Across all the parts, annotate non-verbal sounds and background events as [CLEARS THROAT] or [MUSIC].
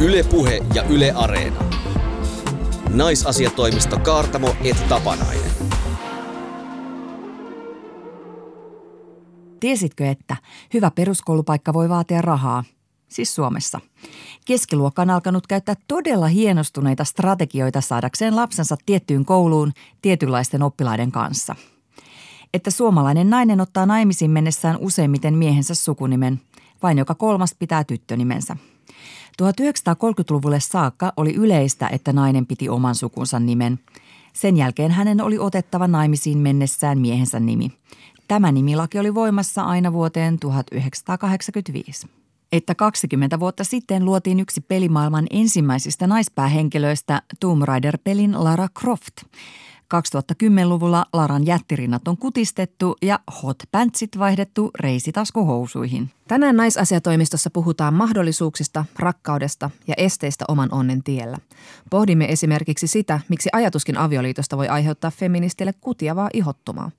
Ylepuhe ja Yle Areena. Naisasiatoimisto Kaartamo et Tapanainen. Tiesitkö, että hyvä peruskoulupaikka voi vaatia rahaa? Siis Suomessa. Keskiluokka on alkanut käyttää todella hienostuneita strategioita saadakseen lapsensa tiettyyn kouluun tietynlaisten oppilaiden kanssa. Että suomalainen nainen ottaa naimisiin mennessään useimmiten miehensä sukunimen, vain joka kolmas pitää tyttönimensä. 1930-luvulle saakka oli yleistä, että nainen piti oman sukunsa nimen. Sen jälkeen hänen oli otettava naimisiin mennessään miehensä nimi. Tämä nimilaki oli voimassa aina vuoteen 1985. Että 20 vuotta sitten luotiin yksi pelimaailman ensimmäisistä naispäähenkilöistä Tomb Raider-pelin Lara Croft. 2010-luvulla Laran jättirinnat on kutistettu ja hot pantsit vaihdettu reisitaskuhousuihin. Tänään naisasiatoimistossa puhutaan mahdollisuuksista, rakkaudesta ja esteistä oman onnen tiellä. Pohdimme esimerkiksi sitä, miksi ajatuskin avioliitosta voi aiheuttaa feministille kutiavaa ihottumaa.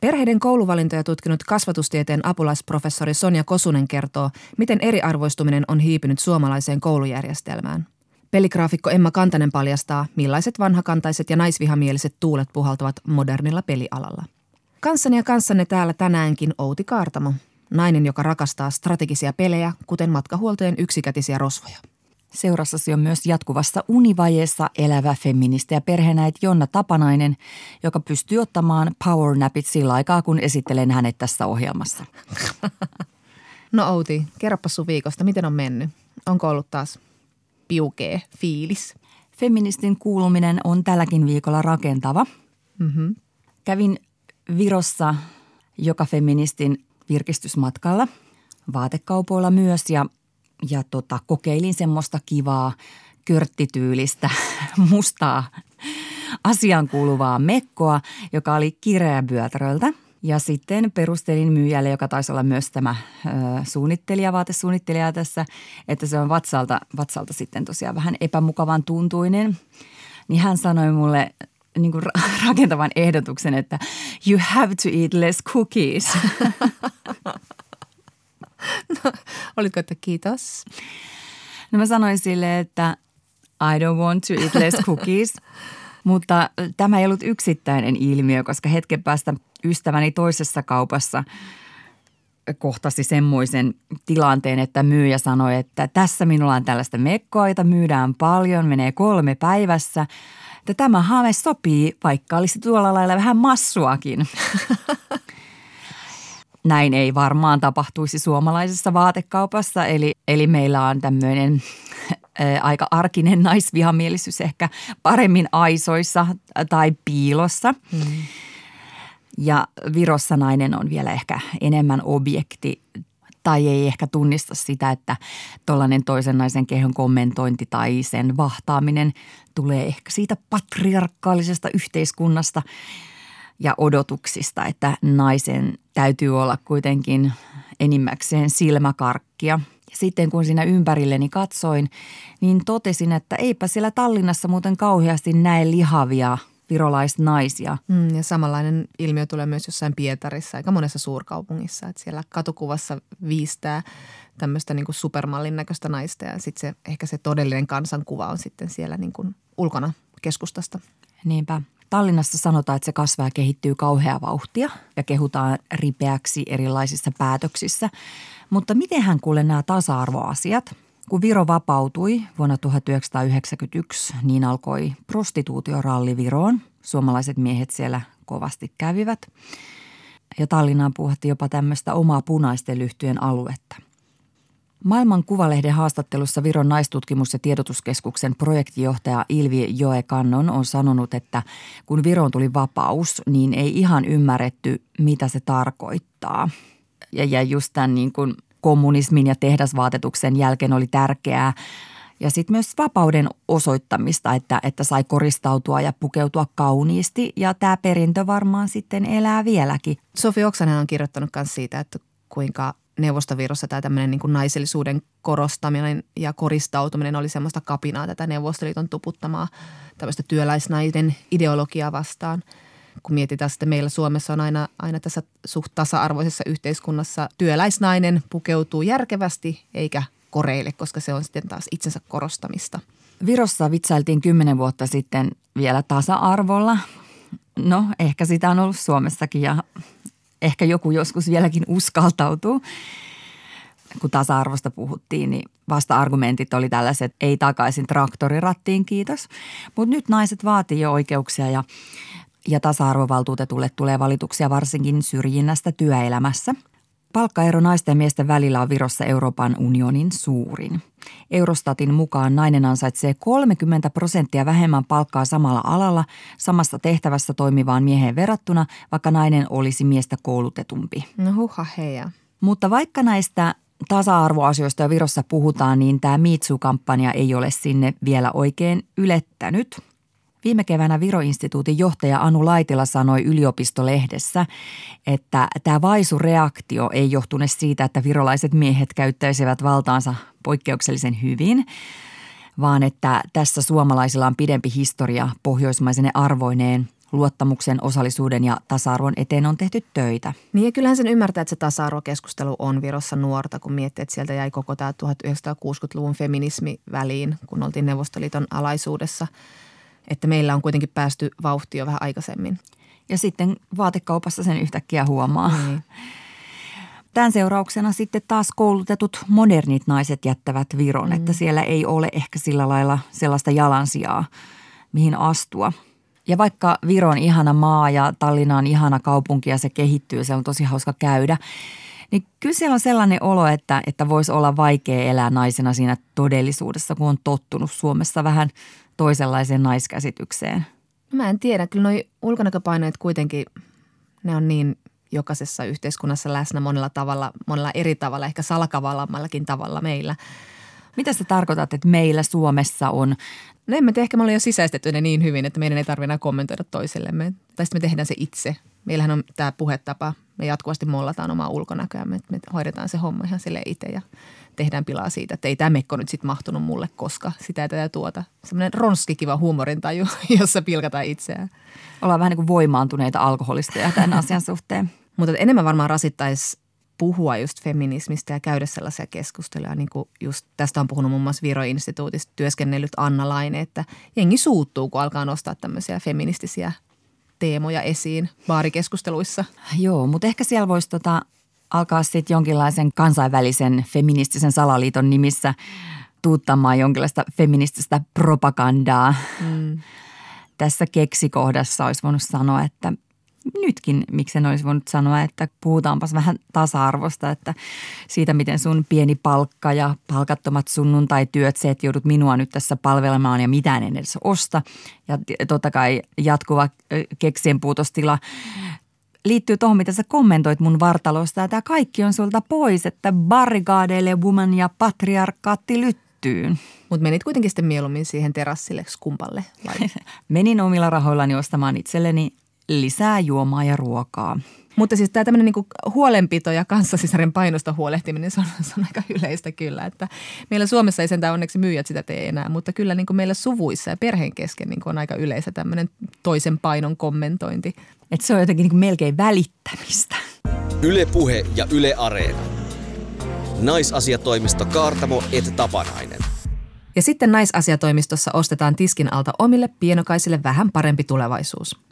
Perheiden kouluvalintoja tutkinut kasvatustieteen apulaisprofessori Sonja Kosunen kertoo, miten eriarvoistuminen on hiipinyt suomalaiseen koulujärjestelmään. Peligraafikko Emma Kantanen paljastaa, millaiset vanhakantaiset ja naisvihamieliset tuulet puhaltavat modernilla pelialalla. Kanssani ja kanssanne täällä tänäänkin Outi Kaartamo, nainen, joka rakastaa strategisia pelejä, kuten matkahuoltojen yksikätisiä rosvoja. Seurassasi on myös jatkuvassa univajeessa elävä feministi ja perheenäit Jonna Tapanainen, joka pystyy ottamaan powernapit sillä aikaa, kun esittelen hänet tässä ohjelmassa. [LAUGHS] No Outi, kerropa sun viikosta. Miten on mennyt? Onko ollut taas piukee fiilis? Feministin kuuluminen on tälläkin viikolla rakentava. Mm-hmm. Kävin Virossa joka feministin virkistysmatkalla, vaatekaupoilla myös ja, ja tota, kokeilin semmoista kivaa körttityylistä [LAUGHS] mustaa asian kuuluvaa mekkoa, joka oli kireäbyötäröltä – ja sitten perustelin myyjälle, joka taisi olla myös tämä ö, suunnittelija, vaatesuunnittelija tässä, että se on vatsalta, vatsalta sitten tosiaan vähän epämukavan tuntuinen. Niin hän sanoi mulle niin kuin [LAUGHS] rakentavan ehdotuksen, että you have to eat less cookies. [LAUGHS] no, olitko, että kiitos? No mä sanoin sille, että I don't want to eat less cookies. [LAUGHS] Mutta tämä ei ollut yksittäinen ilmiö, koska hetken päästä ystäväni toisessa kaupassa kohtasi semmoisen tilanteen, että myyjä sanoi, että tässä minulla on tällaista mekkoa, jota myydään paljon, menee kolme päivässä. Että tämä haame sopii, vaikka olisi tuolla lailla vähän massuakin. [LAUGHS] Näin ei varmaan tapahtuisi suomalaisessa vaatekaupassa, eli, eli meillä on tämmöinen aika arkinen [LAUGHS] naisvihamielisyys ehkä paremmin aisoissa tai piilossa. Mm. Ja Virossa nainen on vielä ehkä enemmän objekti tai ei ehkä tunnista sitä, että tuollainen toisen naisen kehon kommentointi tai sen vahtaaminen tulee ehkä siitä patriarkaalisesta yhteiskunnasta ja odotuksista, että naisen täytyy olla kuitenkin enimmäkseen silmäkarkkia – sitten kun siinä ympärilleni katsoin, niin totesin, että eipä siellä Tallinnassa muuten kauheasti näe lihavia virolaisnaisia. Mm, ja samanlainen ilmiö tulee myös jossain Pietarissa, aika monessa suurkaupungissa. Että siellä katukuvassa viistää tämmöistä niin kuin supermallin näköistä naista ja sitten se, ehkä se todellinen kansankuva on sitten siellä niin kuin ulkona keskustasta. Niinpä. Tallinnassa sanotaan, että se kasvaa ja kehittyy kauhea vauhtia ja kehutaan ripeäksi erilaisissa päätöksissä. Mutta miten hän kuule nämä tasa-arvoasiat? Kun Viro vapautui vuonna 1991, niin alkoi prostituutioralli Viroon. Suomalaiset miehet siellä kovasti kävivät. Ja Tallinnaan puhuttiin jopa tämmöistä omaa punaisten lyhtyjen aluetta. Maailman Kuvalehden haastattelussa Viron naistutkimus- ja tiedotuskeskuksen projektijohtaja Ilvi Joe Kannon on sanonut, että kun Viroon tuli vapaus, niin ei ihan ymmärretty, mitä se tarkoittaa. Ja, ja just tämän niin kuin kommunismin ja tehdasvaatetuksen jälkeen oli tärkeää ja sitten myös vapauden osoittamista, että, että sai koristautua ja pukeutua kauniisti ja tämä perintö varmaan sitten elää vieläkin. Sofi Oksanen on kirjoittanut myös siitä, että kuinka Neuvostovirossa tämä tämmöinen niin naisellisuuden korostaminen ja koristautuminen oli semmoista kapinaa tätä Neuvostoliiton tuputtamaa tämmöistä työläisnaiden ideologiaa vastaan. Kun mietitään että meillä Suomessa on aina, aina tässä suht tasa-arvoisessa yhteiskunnassa työläisnainen pukeutuu järkevästi eikä koreille, koska se on sitten taas itsensä korostamista. Virossa vitsailtiin kymmenen vuotta sitten vielä tasa-arvolla. No, ehkä sitä on ollut Suomessakin ja ehkä joku joskus vieläkin uskaltautuu. Kun tasa-arvosta puhuttiin, niin vasta-argumentit oli tällaiset, ei takaisin traktorirattiin, kiitos. Mutta nyt naiset vaatii jo oikeuksia ja, ja tasa-arvovaltuutetulle tulee valituksia varsinkin syrjinnästä työelämässä – Palkkaero naisten ja miesten välillä on Virossa Euroopan unionin suurin. Eurostatin mukaan nainen ansaitsee 30 prosenttia vähemmän palkkaa samalla alalla samassa tehtävässä toimivaan mieheen verrattuna, vaikka nainen olisi miestä koulutetumpi. No huha heija. Mutta vaikka näistä tasa-arvoasioista jo Virossa puhutaan, niin tämä Mitsu-kampanja ei ole sinne vielä oikein ylettänyt – Viime keväänä Viro-instituutin johtaja Anu Laitila sanoi yliopistolehdessä, että tämä vaisureaktio ei johtune siitä, että virolaiset miehet käyttäisivät valtaansa poikkeuksellisen hyvin, vaan että tässä suomalaisilla on pidempi historia pohjoismaisene arvoineen luottamuksen, osallisuuden ja tasa-arvon eteen on tehty töitä. Niin ja kyllähän sen ymmärtää, että se tasa-arvokeskustelu on Virossa nuorta, kun miettii, että sieltä jäi koko tämä 1960-luvun feminismi väliin, kun oltiin Neuvostoliiton alaisuudessa – että meillä on kuitenkin päästy vauhtiin jo vähän aikaisemmin. Ja sitten vaatekaupassa sen yhtäkkiä huomaa. Niin. [LAUGHS] Tämän seurauksena sitten taas koulutetut modernit naiset jättävät Viron, mm. että siellä ei ole ehkä sillä lailla sellaista jalansijaa, mihin astua. Ja vaikka Viro on ihana maa ja Tallinna on ihana kaupunki ja se kehittyy, se on tosi hauska käydä, niin kyllä siellä on sellainen olo, että, että voisi olla vaikea elää naisena siinä todellisuudessa, kun on tottunut Suomessa vähän – toisenlaiseen naiskäsitykseen? Mä en tiedä. Kyllä noi ulkonäköpaineet kuitenkin, ne on niin jokaisessa yhteiskunnassa läsnä monella tavalla, monella eri tavalla, ehkä salakavallammallakin tavalla meillä. Mitä sä tarkoitat, että meillä Suomessa on? No emme ehkä me ollaan jo sisäistetty ne niin hyvin, että meidän ei tarvitse enää kommentoida toisillemme. Tai sitten me tehdään se itse. Meillähän on tämä puhetapa, me jatkuvasti mollataan omaa ulkonäköä, me, me hoidetaan se homma ihan sille itse ja tehdään pilaa siitä, että ei tämä mekko nyt sitten mahtunut mulle, koska sitä ja tätä tuota. Semmoinen ronskikiva huumorintaju, [LAUGHS] jossa pilkataan itseään. Ollaan vähän niin kuin voimaantuneita alkoholisteja tämän [LAUGHS] asian suhteen. Mutta enemmän varmaan rasittaisi puhua just feminismistä ja käydä sellaisia keskusteluja, niin kuin just tästä on puhunut muun muassa Viro-instituutista työskennellyt Anna Laine, että jengi suuttuu, kun alkaa nostaa tämmöisiä feministisiä teemoja esiin baarikeskusteluissa. Joo, mutta ehkä siellä voisi tota alkaa sitten jonkinlaisen kansainvälisen feministisen salaliiton nimissä tuuttamaan jonkinlaista feminististä propagandaa. Mm. Tässä keksikohdassa olisi voinut sanoa, että nytkin, miksi en olisi voinut sanoa, että puhutaanpas vähän tasa-arvosta, että siitä, miten sun pieni palkka ja palkattomat sunnuntai-työt, se, että joudut minua nyt tässä palvelemaan ja mitään en edes osta. Ja totta kai jatkuva keksien puutostila liittyy tuohon, mitä sä kommentoit mun vartalosta. Tämä kaikki on sulta pois, että barrikaadeille woman ja patriarkaatti lyttyyn. Mutta menit kuitenkin sitten mieluummin siihen terassille skumpalle. [LAUGHS] Menin omilla rahoillani ostamaan itselleni lisää juomaa ja ruokaa. Mutta siis tämä tämmöinen niinku huolenpito ja kanssasisaren painosta huolehtiminen, se on, se on aika yleistä kyllä. Että meillä Suomessa ei sentään onneksi myyjät sitä tee enää, mutta kyllä niinku meillä suvuissa ja perheen kesken niinku on aika yleistä tämmöinen toisen painon kommentointi. Että se on jotenkin niinku melkein välittämistä. Ylepuhe ja Yle Areena. Naisasiatoimisto Kaartamo et Tapanainen. Ja sitten naisasiatoimistossa ostetaan tiskin alta omille pienokaisille vähän parempi tulevaisuus.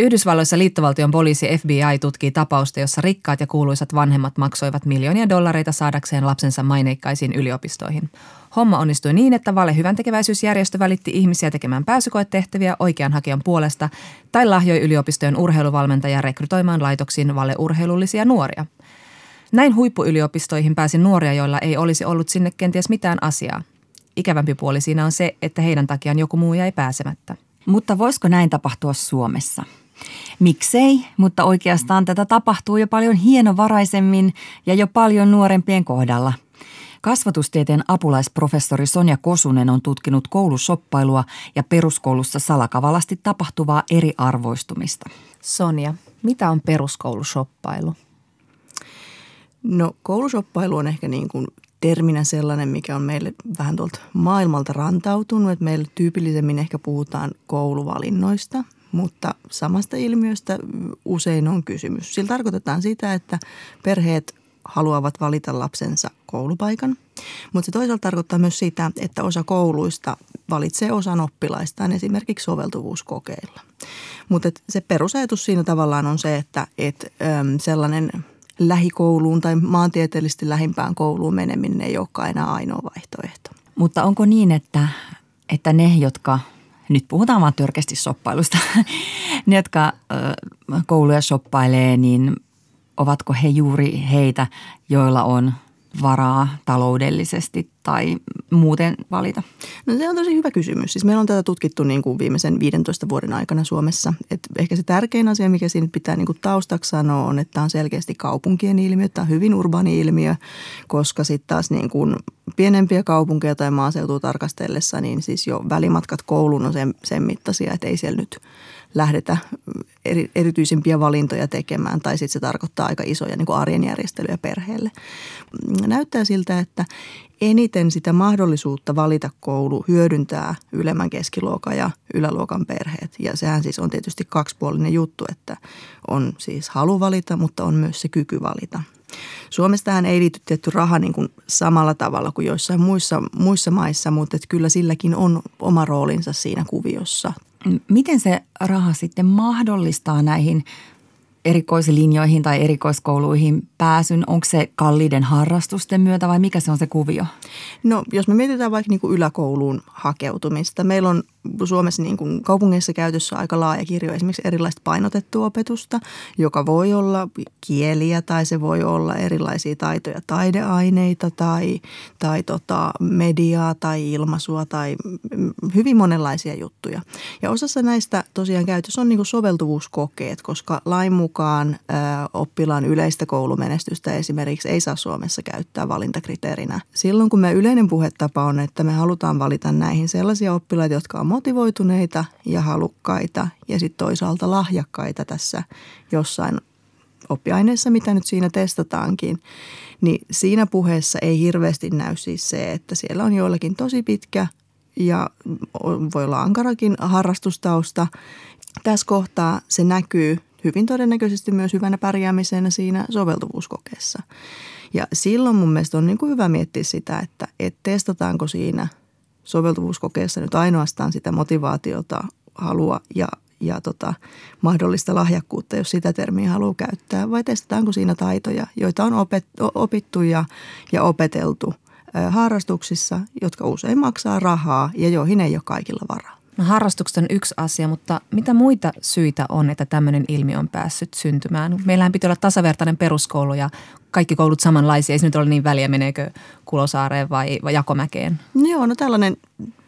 Yhdysvalloissa liittovaltion poliisi FBI tutkii tapausta, jossa rikkaat ja kuuluisat vanhemmat maksoivat miljoonia dollareita saadakseen lapsensa maineikkaisiin yliopistoihin. Homma onnistui niin, että Vale hyväntekeväisyysjärjestö välitti ihmisiä tekemään pääsykoetehtäviä oikean hakijan puolesta tai lahjoi yliopistojen urheiluvalmentajia rekrytoimaan laitoksiin valeurheilullisia nuoria. Näin huippuyliopistoihin pääsi nuoria, joilla ei olisi ollut sinne kenties mitään asiaa. Ikävämpi puoli siinä on se, että heidän takiaan joku muu jäi pääsemättä. Mutta voisiko näin tapahtua Suomessa? Miksei, mutta oikeastaan tätä tapahtuu jo paljon hienovaraisemmin ja jo paljon nuorempien kohdalla. Kasvatustieteen apulaisprofessori Sonja Kosunen on tutkinut koulusoppailua ja peruskoulussa salakavalasti tapahtuvaa eriarvoistumista. Sonja, mitä on peruskoulusoppailu? No koulusoppailu on ehkä niin kuin terminä sellainen, mikä on meille vähän tuolta maailmalta rantautunut. Että meillä tyypillisemmin ehkä puhutaan kouluvalinnoista, mutta samasta ilmiöstä usein on kysymys. Sillä tarkoitetaan sitä, että perheet haluavat valita lapsensa koulupaikan. Mutta se toisaalta tarkoittaa myös sitä, että osa kouluista valitsee osan oppilaistaan esimerkiksi soveltuvuuskokeilla. Mutta se perusajatus siinä tavallaan on se, että et, sellainen lähikouluun tai maantieteellisesti lähimpään kouluun meneminen ei olekaan enää ainoa vaihtoehto. Mutta onko niin, että, että ne, jotka, nyt puhutaan vaan törkeästi soppailusta, [LAUGHS] ne, jotka kouluja soppailee, niin ovatko he juuri heitä, joilla on varaa taloudellisesti tai muuten valita? No se on tosi hyvä kysymys. Siis meillä on tätä tutkittu niin kuin viimeisen 15 vuoden aikana Suomessa. Et ehkä se tärkein asia, mikä siinä pitää niin kuin taustaksi sanoa, on, että tämä on selkeästi kaupunkien ilmiö. Tämä on hyvin urbaani ilmiö, koska sitten taas niin kuin pienempiä kaupunkeja tai maaseutua tarkastellessa, niin siis jo välimatkat kouluun on sen, sen mittaisia, että ei siellä nyt – lähdetä eri, erityisimpiä valintoja tekemään tai sitten se tarkoittaa aika isoja niin arjen järjestelyjä perheelle. Näyttää siltä, että eniten sitä mahdollisuutta valita koulu hyödyntää ylemmän keskiluokan ja yläluokan perheet. Ja sehän siis on tietysti kaksipuolinen juttu, että on siis halu valita, mutta on myös se kyky valita. Suomestahan ei liity tietty raha niin kuin samalla tavalla kuin joissain muissa, muissa maissa, mutta että kyllä silläkin on oma roolinsa siinä kuviossa. Miten se raha sitten mahdollistaa näihin erikoislinjoihin tai erikoiskouluihin pääsyn? Onko se kalliiden harrastusten myötä vai mikä se on se kuvio? No jos me mietitään vaikka niin kuin yläkouluun hakeutumista. Meillä on Suomessa niin kuin kaupungeissa käytössä aika laaja kirjo esimerkiksi erilaista painotettua opetusta, joka voi olla kieliä tai se voi olla erilaisia taitoja, taideaineita tai, tai tota mediaa tai ilmaisua tai hyvin monenlaisia juttuja. Ja osassa näistä tosiaan käytössä on niin kuin soveltuvuuskokeet, koska lain mukaan oppilaan yleistä koulumenestystä esimerkiksi ei saa Suomessa käyttää valintakriteerinä. Silloin kun me yleinen puhetapa on, että me halutaan valita näihin sellaisia oppilaita, jotka on motivoituneita ja halukkaita ja sitten toisaalta lahjakkaita tässä jossain oppiaineessa, mitä nyt siinä testataankin, niin siinä puheessa ei hirveästi näy siis se, että siellä on joillakin tosi pitkä ja voi olla ankarakin harrastustausta. Tässä kohtaa se näkyy hyvin todennäköisesti myös hyvänä pärjäämisenä siinä soveltuvuuskokeessa. Ja silloin mun mielestä on niin kuin hyvä miettiä sitä, että, että testataanko siinä soveltuvuuskokeessa nyt ainoastaan sitä motivaatiota, halua ja, ja tota, mahdollista lahjakkuutta, jos sitä termiä haluaa käyttää, vai testataanko siinä taitoja, joita on opet, opittu ja, ja opeteltu harrastuksissa, jotka usein maksaa rahaa ja joihin ei ole kaikilla varaa. No harrastukset on yksi asia, mutta mitä muita syitä on, että tämmöinen ilmiö on päässyt syntymään? Meillähän pitää olla tasavertainen peruskoulu ja kaikki koulut samanlaisia. Ei se nyt ole niin väliä, meneekö Kulosaareen vai, vai Jakomäkeen? Joo, no tällainen,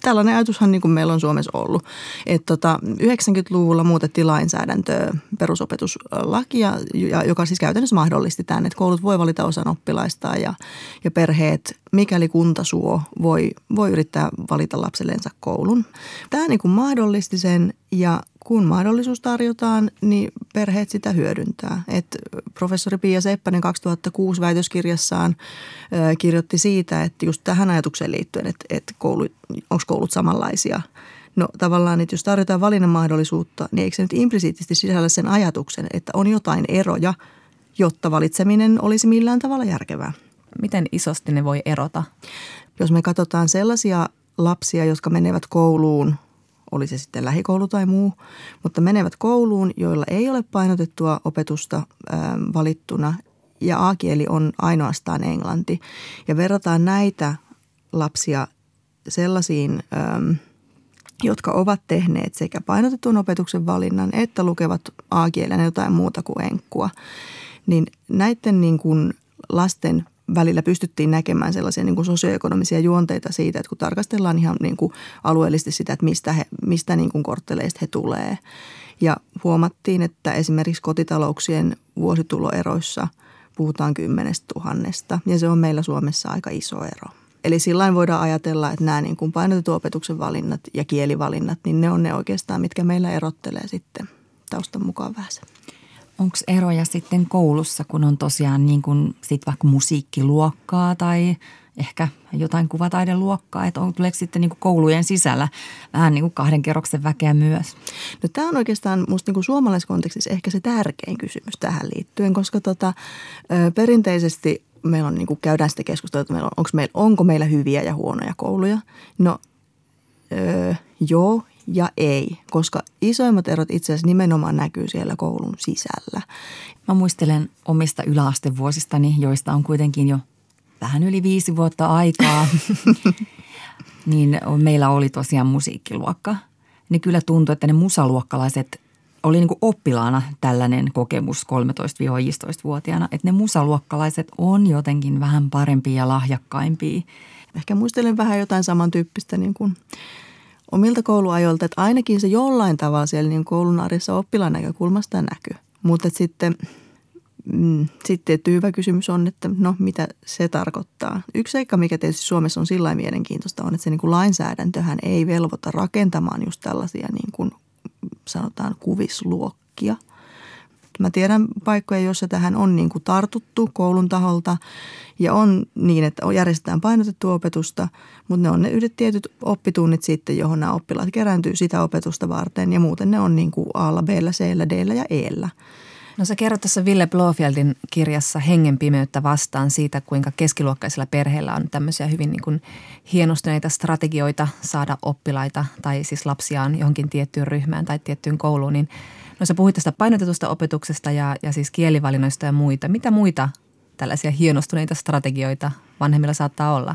tällainen ajatushan niin kuin meillä on Suomessa ollut. Et tota, 90-luvulla muutettiin lainsäädäntöä perusopetuslakia, joka siis käytännössä mahdollisti tämän, että koulut voi valita osan oppilaista ja, ja perheet, mikäli kunta suo, voi, voi yrittää valita lapsellensa koulun. Tämä niin kuin mahdollisti sen ja kun mahdollisuus tarjotaan, niin perheet sitä hyödyntää. Et professori Pia Seppänen 2006 väitöskirjassaan ö, kirjoitti siitä, että just tähän ajatukseen liittyen, että, että koulu, onko koulut samanlaisia. No tavallaan, että jos tarjotaan valinnan mahdollisuutta, niin eikö se nyt implisiittisesti sisällä sen ajatuksen, että on jotain eroja, jotta valitseminen olisi millään tavalla järkevää. Miten isosti ne voi erota? Jos me katsotaan sellaisia lapsia, jotka menevät kouluun – oli se sitten lähikoulu tai muu, mutta menevät kouluun, joilla ei ole painotettua opetusta ö, valittuna ja A-kieli on ainoastaan englanti. Ja verrataan näitä lapsia sellaisiin, ö, jotka ovat tehneet sekä painotetun opetuksen valinnan että lukevat A-kielen jotain muuta kuin enkkua, niin näiden niin kuin lasten välillä pystyttiin näkemään sellaisia niin kuin sosioekonomisia juonteita siitä, että kun tarkastellaan ihan niin kuin alueellisesti sitä, että mistä, he, mistä niin kuin kortteleista he tulee. Ja huomattiin, että esimerkiksi kotitalouksien vuosituloeroissa puhutaan kymmenestä tuhannesta ja se on meillä Suomessa aika iso ero. Eli sillä voidaan ajatella, että nämä niin kuin painotetun opetuksen valinnat ja kielivalinnat, niin ne on ne oikeastaan, mitkä meillä erottelee sitten taustan mukaan vähän Onko eroja sitten koulussa, kun on tosiaan niin kuin sit vaikka musiikkiluokkaa tai ehkä jotain kuvataideluokkaa, että on, tuleeko sitten niin kuin koulujen sisällä vähän niin kuin kahden kerroksen väkeä myös? No tämä on oikeastaan musta niin kuin suomalaiskontekstissa ehkä se tärkein kysymys tähän liittyen, koska tota, perinteisesti meillä on niin kuin, käydään sitä keskustelua, että meillä on, onko, meillä, onko meillä hyviä ja huonoja kouluja. No öö, joo ja ei, koska isoimmat erot itse asiassa nimenomaan näkyy siellä koulun sisällä. Mä muistelen omista yläastevuosistani, joista on kuitenkin jo vähän yli viisi vuotta aikaa, [LAUGHS] niin meillä oli tosiaan musiikkiluokka. Niin kyllä tuntui, että ne musaluokkalaiset oli niin oppilaana tällainen kokemus 13-15-vuotiaana, että ne musaluokkalaiset on jotenkin vähän parempia ja lahjakkaimpia. Ehkä muistelen vähän jotain samantyyppistä niin kuin omilta kouluajoilta, että ainakin se jollain tavalla siellä niin koulun arjessa oppilaan näkökulmasta näkyy. Mutta sitten mm, sitten tietty hyvä kysymys on, että no mitä se tarkoittaa. Yksi seikka, mikä tietysti Suomessa on sillä mielenkiintoista on, että se niin kuin lainsäädäntöhän ei velvoita rakentamaan just tällaisia niin kuin sanotaan kuvisluokkia. Mä tiedän paikkoja, joissa tähän on niin kuin tartuttu koulun taholta ja on niin, että järjestetään painotettua opetusta, mutta ne on ne yhdet tietyt oppitunnit sitten, johon nämä oppilaat kerääntyy sitä opetusta varten ja muuten ne on niin kuin A, B, C, D ja E. No sä kerrot tässä Ville Blofeldin kirjassa Hengen pimeyttä vastaan siitä, kuinka keskiluokkaisilla perheillä on tämmöisiä hyvin niin kuin hienostuneita strategioita saada oppilaita tai siis lapsiaan johonkin tiettyyn ryhmään tai tiettyyn kouluun. Niin, no sä puhuit tästä painotetusta opetuksesta ja, ja siis kielivalinnoista ja muita. Mitä muita tällaisia hienostuneita strategioita vanhemmilla saattaa olla?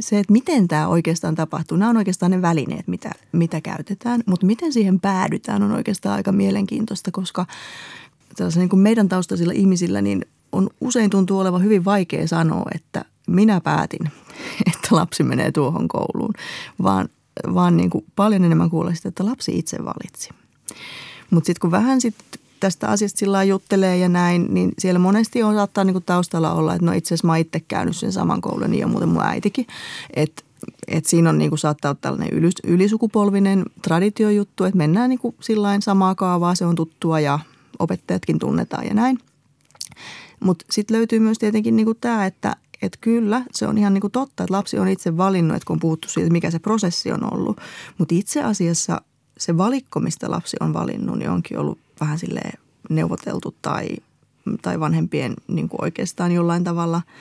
se, että miten tämä oikeastaan tapahtuu, nämä on oikeastaan ne välineet, mitä, mitä käytetään, mutta miten siihen päädytään on oikeastaan aika mielenkiintoista, koska niin kuin meidän taustaisilla ihmisillä niin on usein tuntuu olevan hyvin vaikea sanoa, että minä päätin, [LAUGHS] että lapsi menee tuohon kouluun, vaan, vaan niin kuin paljon enemmän kuulee sitä, että lapsi itse valitsi. Mutta sitten kun vähän sit tästä asiasta sillä juttelee ja näin, niin siellä monesti on saattaa niin kuin taustalla olla, että no itse asiassa mä itse käynyt sen saman koulun niin ja muuten mun äitikin. Että et siinä on niin kuin saattaa olla tällainen ylis, ylisukupolvinen traditiojuttu, että mennään niin kuin samaa kaavaa, se on tuttua ja opettajatkin tunnetaan ja näin. Mutta sitten löytyy myös tietenkin niinku tämä, että et kyllä se on ihan niinku totta, että lapsi on itse valinnut, että kun on puhuttu siitä, mikä se prosessi on ollut. Mutta itse asiassa se valikko, mistä lapsi on valinnut, niin onkin ollut vähän sille neuvoteltu tai, tai vanhempien niinku oikeastaan jollain tavalla –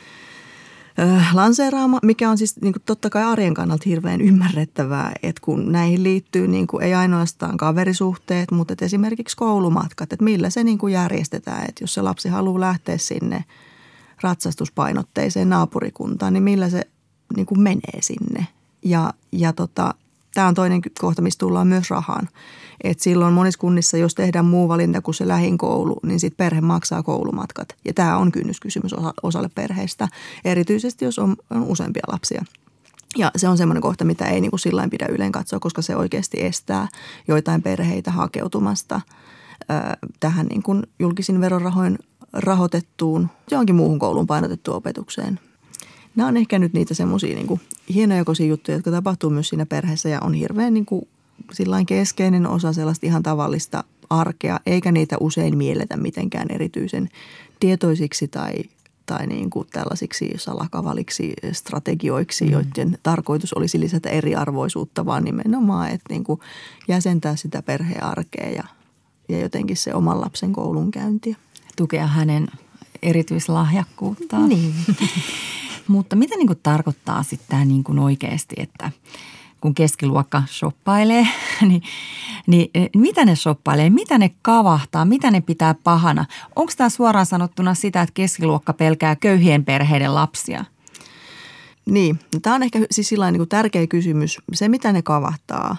lanseeraama, mikä on siis niin kuin totta kai arjen kannalta hirveän ymmärrettävää, että kun näihin liittyy niin kuin ei ainoastaan kaverisuhteet, mutta että esimerkiksi koulumatkat, että millä se niin kuin järjestetään, että jos se lapsi haluaa lähteä sinne ratsastuspainotteiseen naapurikuntaan, niin millä se niin kuin menee sinne. Ja, ja tota, tämä on toinen kohta, mistä tullaan myös rahaan. Et silloin monissa kunnissa, jos tehdään muu valinta kuin se lähin koulu, niin sitten perhe maksaa koulumatkat. Ja tämä on kynnyskysymys osalle perheistä, erityisesti jos on, on useampia lapsia. Ja se on semmoinen kohta, mitä ei niin kuin sillä pidä yleen katsoa, koska se oikeasti estää joitain perheitä hakeutumasta ö, tähän niin kuin julkisin verorahoin rahoitettuun johonkin muuhun kouluun painotettuun opetukseen. Nämä on ehkä nyt niitä semmoisia niin hienoja juttuja, jotka tapahtuu myös siinä perheessä ja on hirveän niin kuin sillain keskeinen osa sellaista ihan tavallista arkea, eikä niitä usein mielletä mitenkään erityisen tietoisiksi tai, tai niin kuin tällaisiksi salakavaliksi strategioiksi, mm. joiden tarkoitus olisi lisätä eriarvoisuutta, vaan nimenomaan, että niin kuin jäsentää sitä perhearkea ja, ja jotenkin se oman lapsen koulunkäyntiä. Tukea hänen erityislahjakkuuttaan. Niin. [LAUGHS] Mutta mitä niin kuin tarkoittaa sitten tämä niin kuin oikeasti, että – kun keskiluokka shoppailee, [LAUGHS] niin, niin mitä ne shoppailee, mitä ne kavahtaa, mitä ne pitää pahana? Onko tämä suoraan sanottuna sitä, että keskiluokka pelkää köyhien perheiden lapsia? Niin, no, tämä on ehkä siis sillä niin tärkeä kysymys. Se, mitä ne kavahtaa,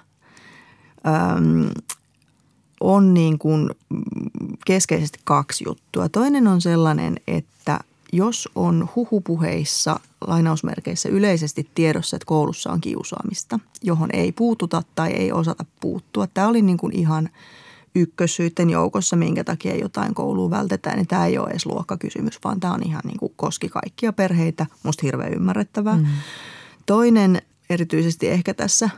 on niin kuin keskeisesti kaksi juttua. Toinen on sellainen, että jos on huhupuheissa lainausmerkeissä yleisesti tiedossa, että koulussa on kiusaamista, johon ei puututa tai ei osata puuttua. Tämä oli niin kuin ihan ykkössyiden joukossa, minkä takia jotain kouluun vältetään, niin tämä ei ole edes luokkakysymys, vaan tämä on ihan niin kuin koski kaikkia perheitä. Musta hirveän ymmärrettävää. Mm. Toinen erityisesti ehkä tässä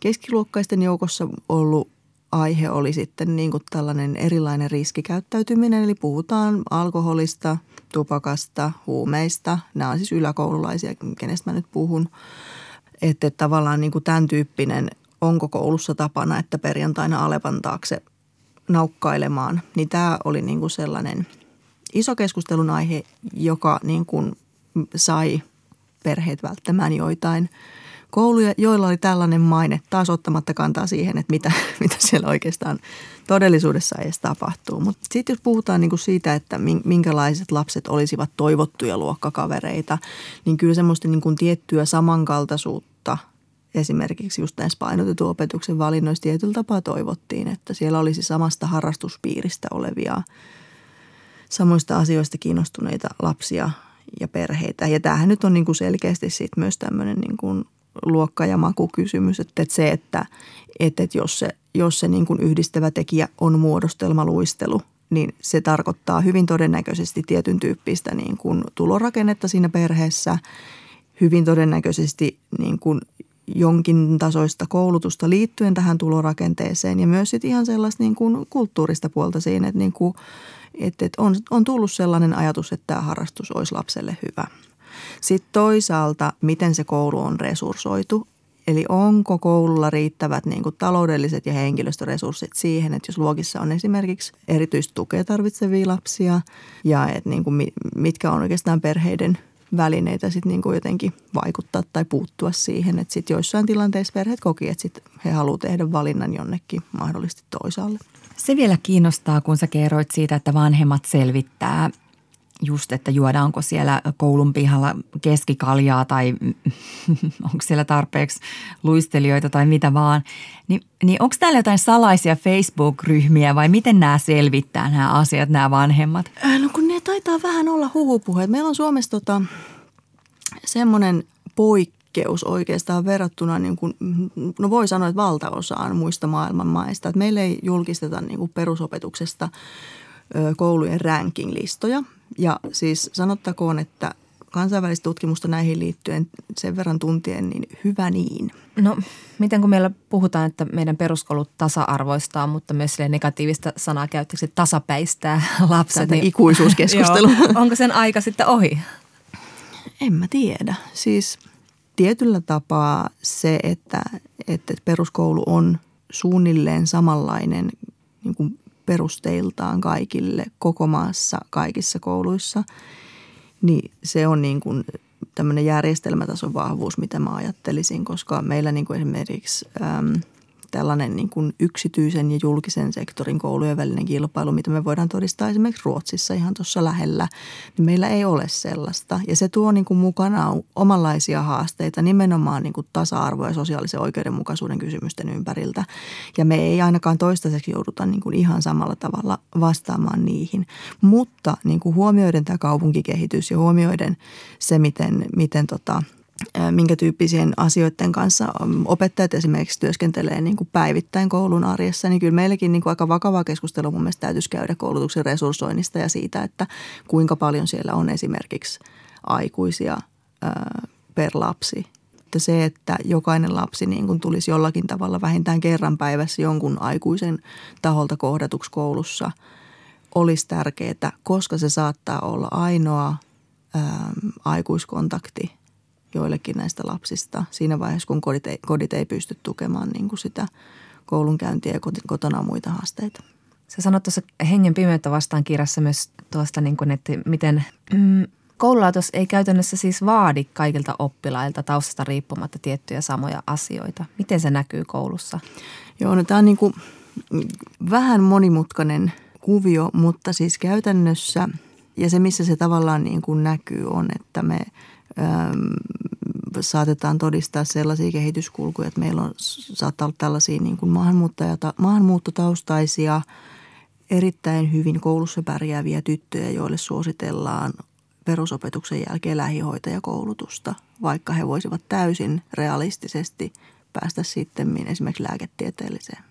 keskiluokkaisten joukossa ollut aihe oli sitten niin kuin tällainen erilainen riskikäyttäytyminen, eli puhutaan alkoholista, tupakasta, huumeista. Nämä on siis yläkoululaisia, kenestä mä nyt puhun. Että tavallaan niin kuin tämän tyyppinen, onko koulussa tapana, että perjantaina Alepan taakse naukkailemaan, niin tämä oli niin kuin sellainen iso keskustelun aihe, joka niin kuin sai perheet välttämään joitain kouluja, joilla oli tällainen maine, taas ottamatta kantaa siihen, että mitä, [LAUGHS] mitä siellä oikeastaan todellisuudessa edes tapahtuu. Mutta sitten jos puhutaan niinku siitä, että minkälaiset lapset olisivat toivottuja luokkakavereita, niin kyllä semmoista niinku tiettyä samankaltaisuutta esimerkiksi just näissä painotetun opetuksen valinnoissa tietyllä tapaa toivottiin, että siellä olisi samasta harrastuspiiristä olevia samoista asioista kiinnostuneita lapsia ja perheitä. Ja tämähän nyt on niin kuin selkeästi sit myös tämmöinen niin kuin luokka- ja makukysymys, että se, että, että jos se, jos se niin kuin yhdistävä tekijä on muodostelmaluistelu, niin se tarkoittaa hyvin todennäköisesti tietyn tyyppistä niin kuin tulorakennetta siinä perheessä, hyvin todennäköisesti niin kuin jonkin tasoista koulutusta liittyen tähän tulorakenteeseen ja myös sitten ihan sellaista niin kuin kulttuurista puolta siinä, että, niin kuin, että, että on, on tullut sellainen ajatus, että tämä harrastus olisi lapselle hyvä. Sitten toisaalta, miten se koulu on resurssoitu. Eli onko koululla riittävät niin kuin taloudelliset ja henkilöstöresurssit siihen, että jos luokissa on esimerkiksi erityistä tukea tarvitsevia lapsia ja että niin kuin mitkä on oikeastaan perheiden välineitä sitten niin kuin jotenkin vaikuttaa tai puuttua siihen. Että sitten joissain tilanteissa perheet koki, että sit he haluavat tehdä valinnan jonnekin mahdollisesti toisaalle. Se vielä kiinnostaa, kun sä kerroit siitä, että vanhemmat selvittää just, että juodaanko siellä koulun pihalla keskikaljaa tai [LAUGHS] onko siellä tarpeeksi luistelijoita tai mitä vaan. Ni, niin onko täällä jotain salaisia Facebook-ryhmiä vai miten nämä selvittää nämä asiat, nämä vanhemmat? Äh, no kun ne taitaa vähän olla huhupuheet. Meillä on Suomessa tota, semmoinen poikkeus oikeastaan verrattuna, niin kuin, no voi sanoa, että valtaosaan muista maailman maista. Että meillä ei julkisteta niin kuin perusopetuksesta koulujen ranking-listoja. Ja siis sanottakoon, että kansainvälistä tutkimusta näihin liittyen sen verran tuntien, niin hyvä niin. No, miten kun meillä puhutaan, että meidän peruskoulut tasa-arvoistaa, mutta myös negatiivista sanaa käyttäisi tasapäistää [LAUGHS] lapset. Niin, ikuisuuskeskustelu. [LAUGHS] joo, onko sen aika sitten ohi? En mä tiedä. Siis tietyllä tapaa se, että, että peruskoulu on suunnilleen samanlainen niin kuin perusteiltaan kaikille koko maassa kaikissa kouluissa, niin se on niin kuin tämmöinen järjestelmätason vahvuus, mitä mä ajattelisin, koska meillä niin kuin esimerkiksi tällainen niin kuin yksityisen ja julkisen sektorin koulujen välinen kilpailu, mitä me voidaan todistaa esimerkiksi Ruotsissa ihan tuossa lähellä, niin meillä ei ole sellaista. Ja se tuo niin kuin mukanaan omanlaisia haasteita nimenomaan niin kuin tasa-arvo- ja sosiaalisen oikeudenmukaisuuden kysymysten ympäriltä. Ja me ei ainakaan toistaiseksi jouduta niin kuin ihan samalla tavalla vastaamaan niihin. Mutta niin kuin huomioiden tämä kaupunkikehitys ja huomioiden se, miten, miten tota – minkä tyyppisien asioiden kanssa opettajat esimerkiksi työskentelee niin kuin päivittäin koulun arjessa, niin kyllä meilläkin niin kuin aika vakavaa keskustelua mun mielestä täytyisi käydä koulutuksen resurssoinnista ja siitä, että kuinka paljon siellä on esimerkiksi aikuisia per lapsi. Että se, että jokainen lapsi niin kuin tulisi jollakin tavalla vähintään kerran päivässä jonkun aikuisen taholta kohdatuksi koulussa, olisi tärkeää, koska se saattaa olla ainoa ää, aikuiskontakti – joillekin näistä lapsista siinä vaiheessa, kun kodit ei, kodit ei pysty tukemaan niin kuin sitä koulunkäyntiä ja kotona muita haasteita. Sä sanot tuossa Hengen pimeyttä vastaan kirjassa myös tuosta, niin kuin, että miten mm, koululaitos ei käytännössä siis vaadi kaikilta oppilailta taustasta riippumatta tiettyjä samoja asioita. Miten se näkyy koulussa? Joo, no tämä on niin kuin vähän monimutkainen kuvio, mutta siis käytännössä ja se, missä se tavallaan niin kuin näkyy, on, että me – saatetaan todistaa sellaisia kehityskulkuja, että meillä on, saattaa olla tällaisia niin kuin maahanmuuttotaustaisia, erittäin hyvin koulussa pärjääviä tyttöjä, joille suositellaan perusopetuksen jälkeen lähihoitajakoulutusta, vaikka he voisivat täysin realistisesti päästä sitten esimerkiksi lääketieteelliseen.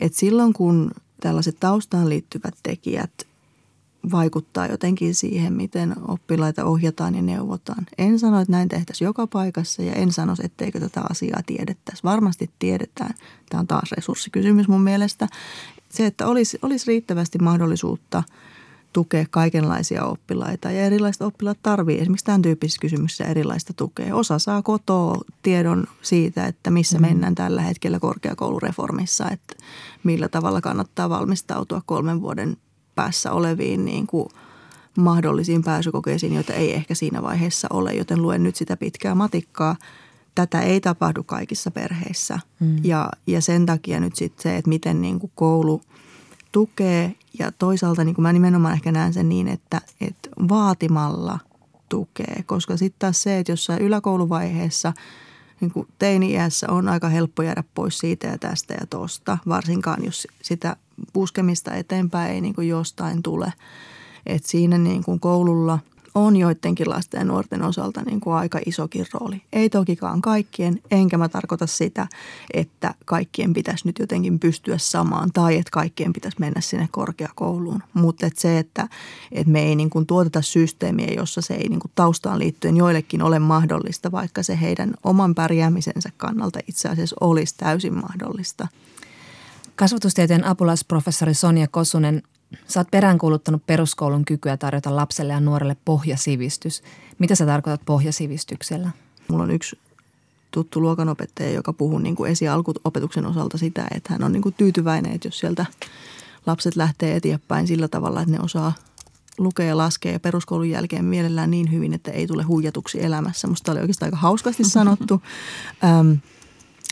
Et silloin kun tällaiset taustaan liittyvät tekijät vaikuttaa jotenkin siihen, miten oppilaita ohjataan ja neuvotaan. En sano, että näin tehtäisiin joka paikassa ja en sano, etteikö tätä asiaa tiedettäisi. Varmasti tiedetään. Tämä on taas resurssikysymys mun mielestä. Se, että olisi, olisi riittävästi mahdollisuutta tukea kaikenlaisia oppilaita ja erilaiset oppilaat tarvii esimerkiksi tämän tyyppisissä kysymyksissä erilaista tukea. Osa saa kotoa tiedon siitä, että missä mm. mennään tällä hetkellä korkeakoulureformissa, että millä tavalla kannattaa valmistautua kolmen vuoden päässä oleviin niin kuin mahdollisiin pääsykokeisiin, joita ei ehkä siinä vaiheessa ole, joten luen nyt sitä pitkää matikkaa. Tätä ei tapahdu kaikissa perheissä mm. ja, ja sen takia nyt sitten se, että miten niin kuin koulu tukee ja toisaalta niin kuin mä nimenomaan ehkä näen sen niin, että, että vaatimalla tukee, koska sitten taas se, että jossain yläkouluvaiheessa – niin kuin teini-iässä on aika helppo jäädä pois siitä ja tästä ja tosta, varsinkaan jos sitä puskemista eteenpäin ei niin kuin jostain tule. Et siinä niin kuin koululla – on joidenkin lasten ja nuorten osalta niin kuin aika isokin rooli. Ei tokikaan kaikkien, enkä mä tarkoita sitä, että kaikkien pitäisi nyt jotenkin pystyä samaan tai että kaikkien pitäisi mennä sinne korkeakouluun. Mutta että se, että, että me ei niin kuin tuoteta systeemiä, jossa se ei niin kuin taustaan liittyen joillekin ole mahdollista, vaikka se heidän oman pärjäämisensä kannalta itse asiassa olisi täysin mahdollista. Kasvatustieteen apulaisprofessori Sonja Kosunen Sä oot peräänkuuluttanut peruskoulun kykyä tarjota lapselle ja nuorelle pohjasivistys. Mitä sä tarkoitat pohjasivistyksellä? Mulla on yksi tuttu luokanopettaja, joka puhuu niin kuin esialkuopetuksen osalta sitä, että hän on niin kuin tyytyväinen, että jos sieltä lapset lähtee eteenpäin sillä tavalla, että ne osaa lukea ja laskea ja peruskoulun jälkeen mielellään niin hyvin, että ei tule huijatuksi elämässä. Musta oli oikeastaan aika hauskasti [LAUGHS] sanottu. Ähm,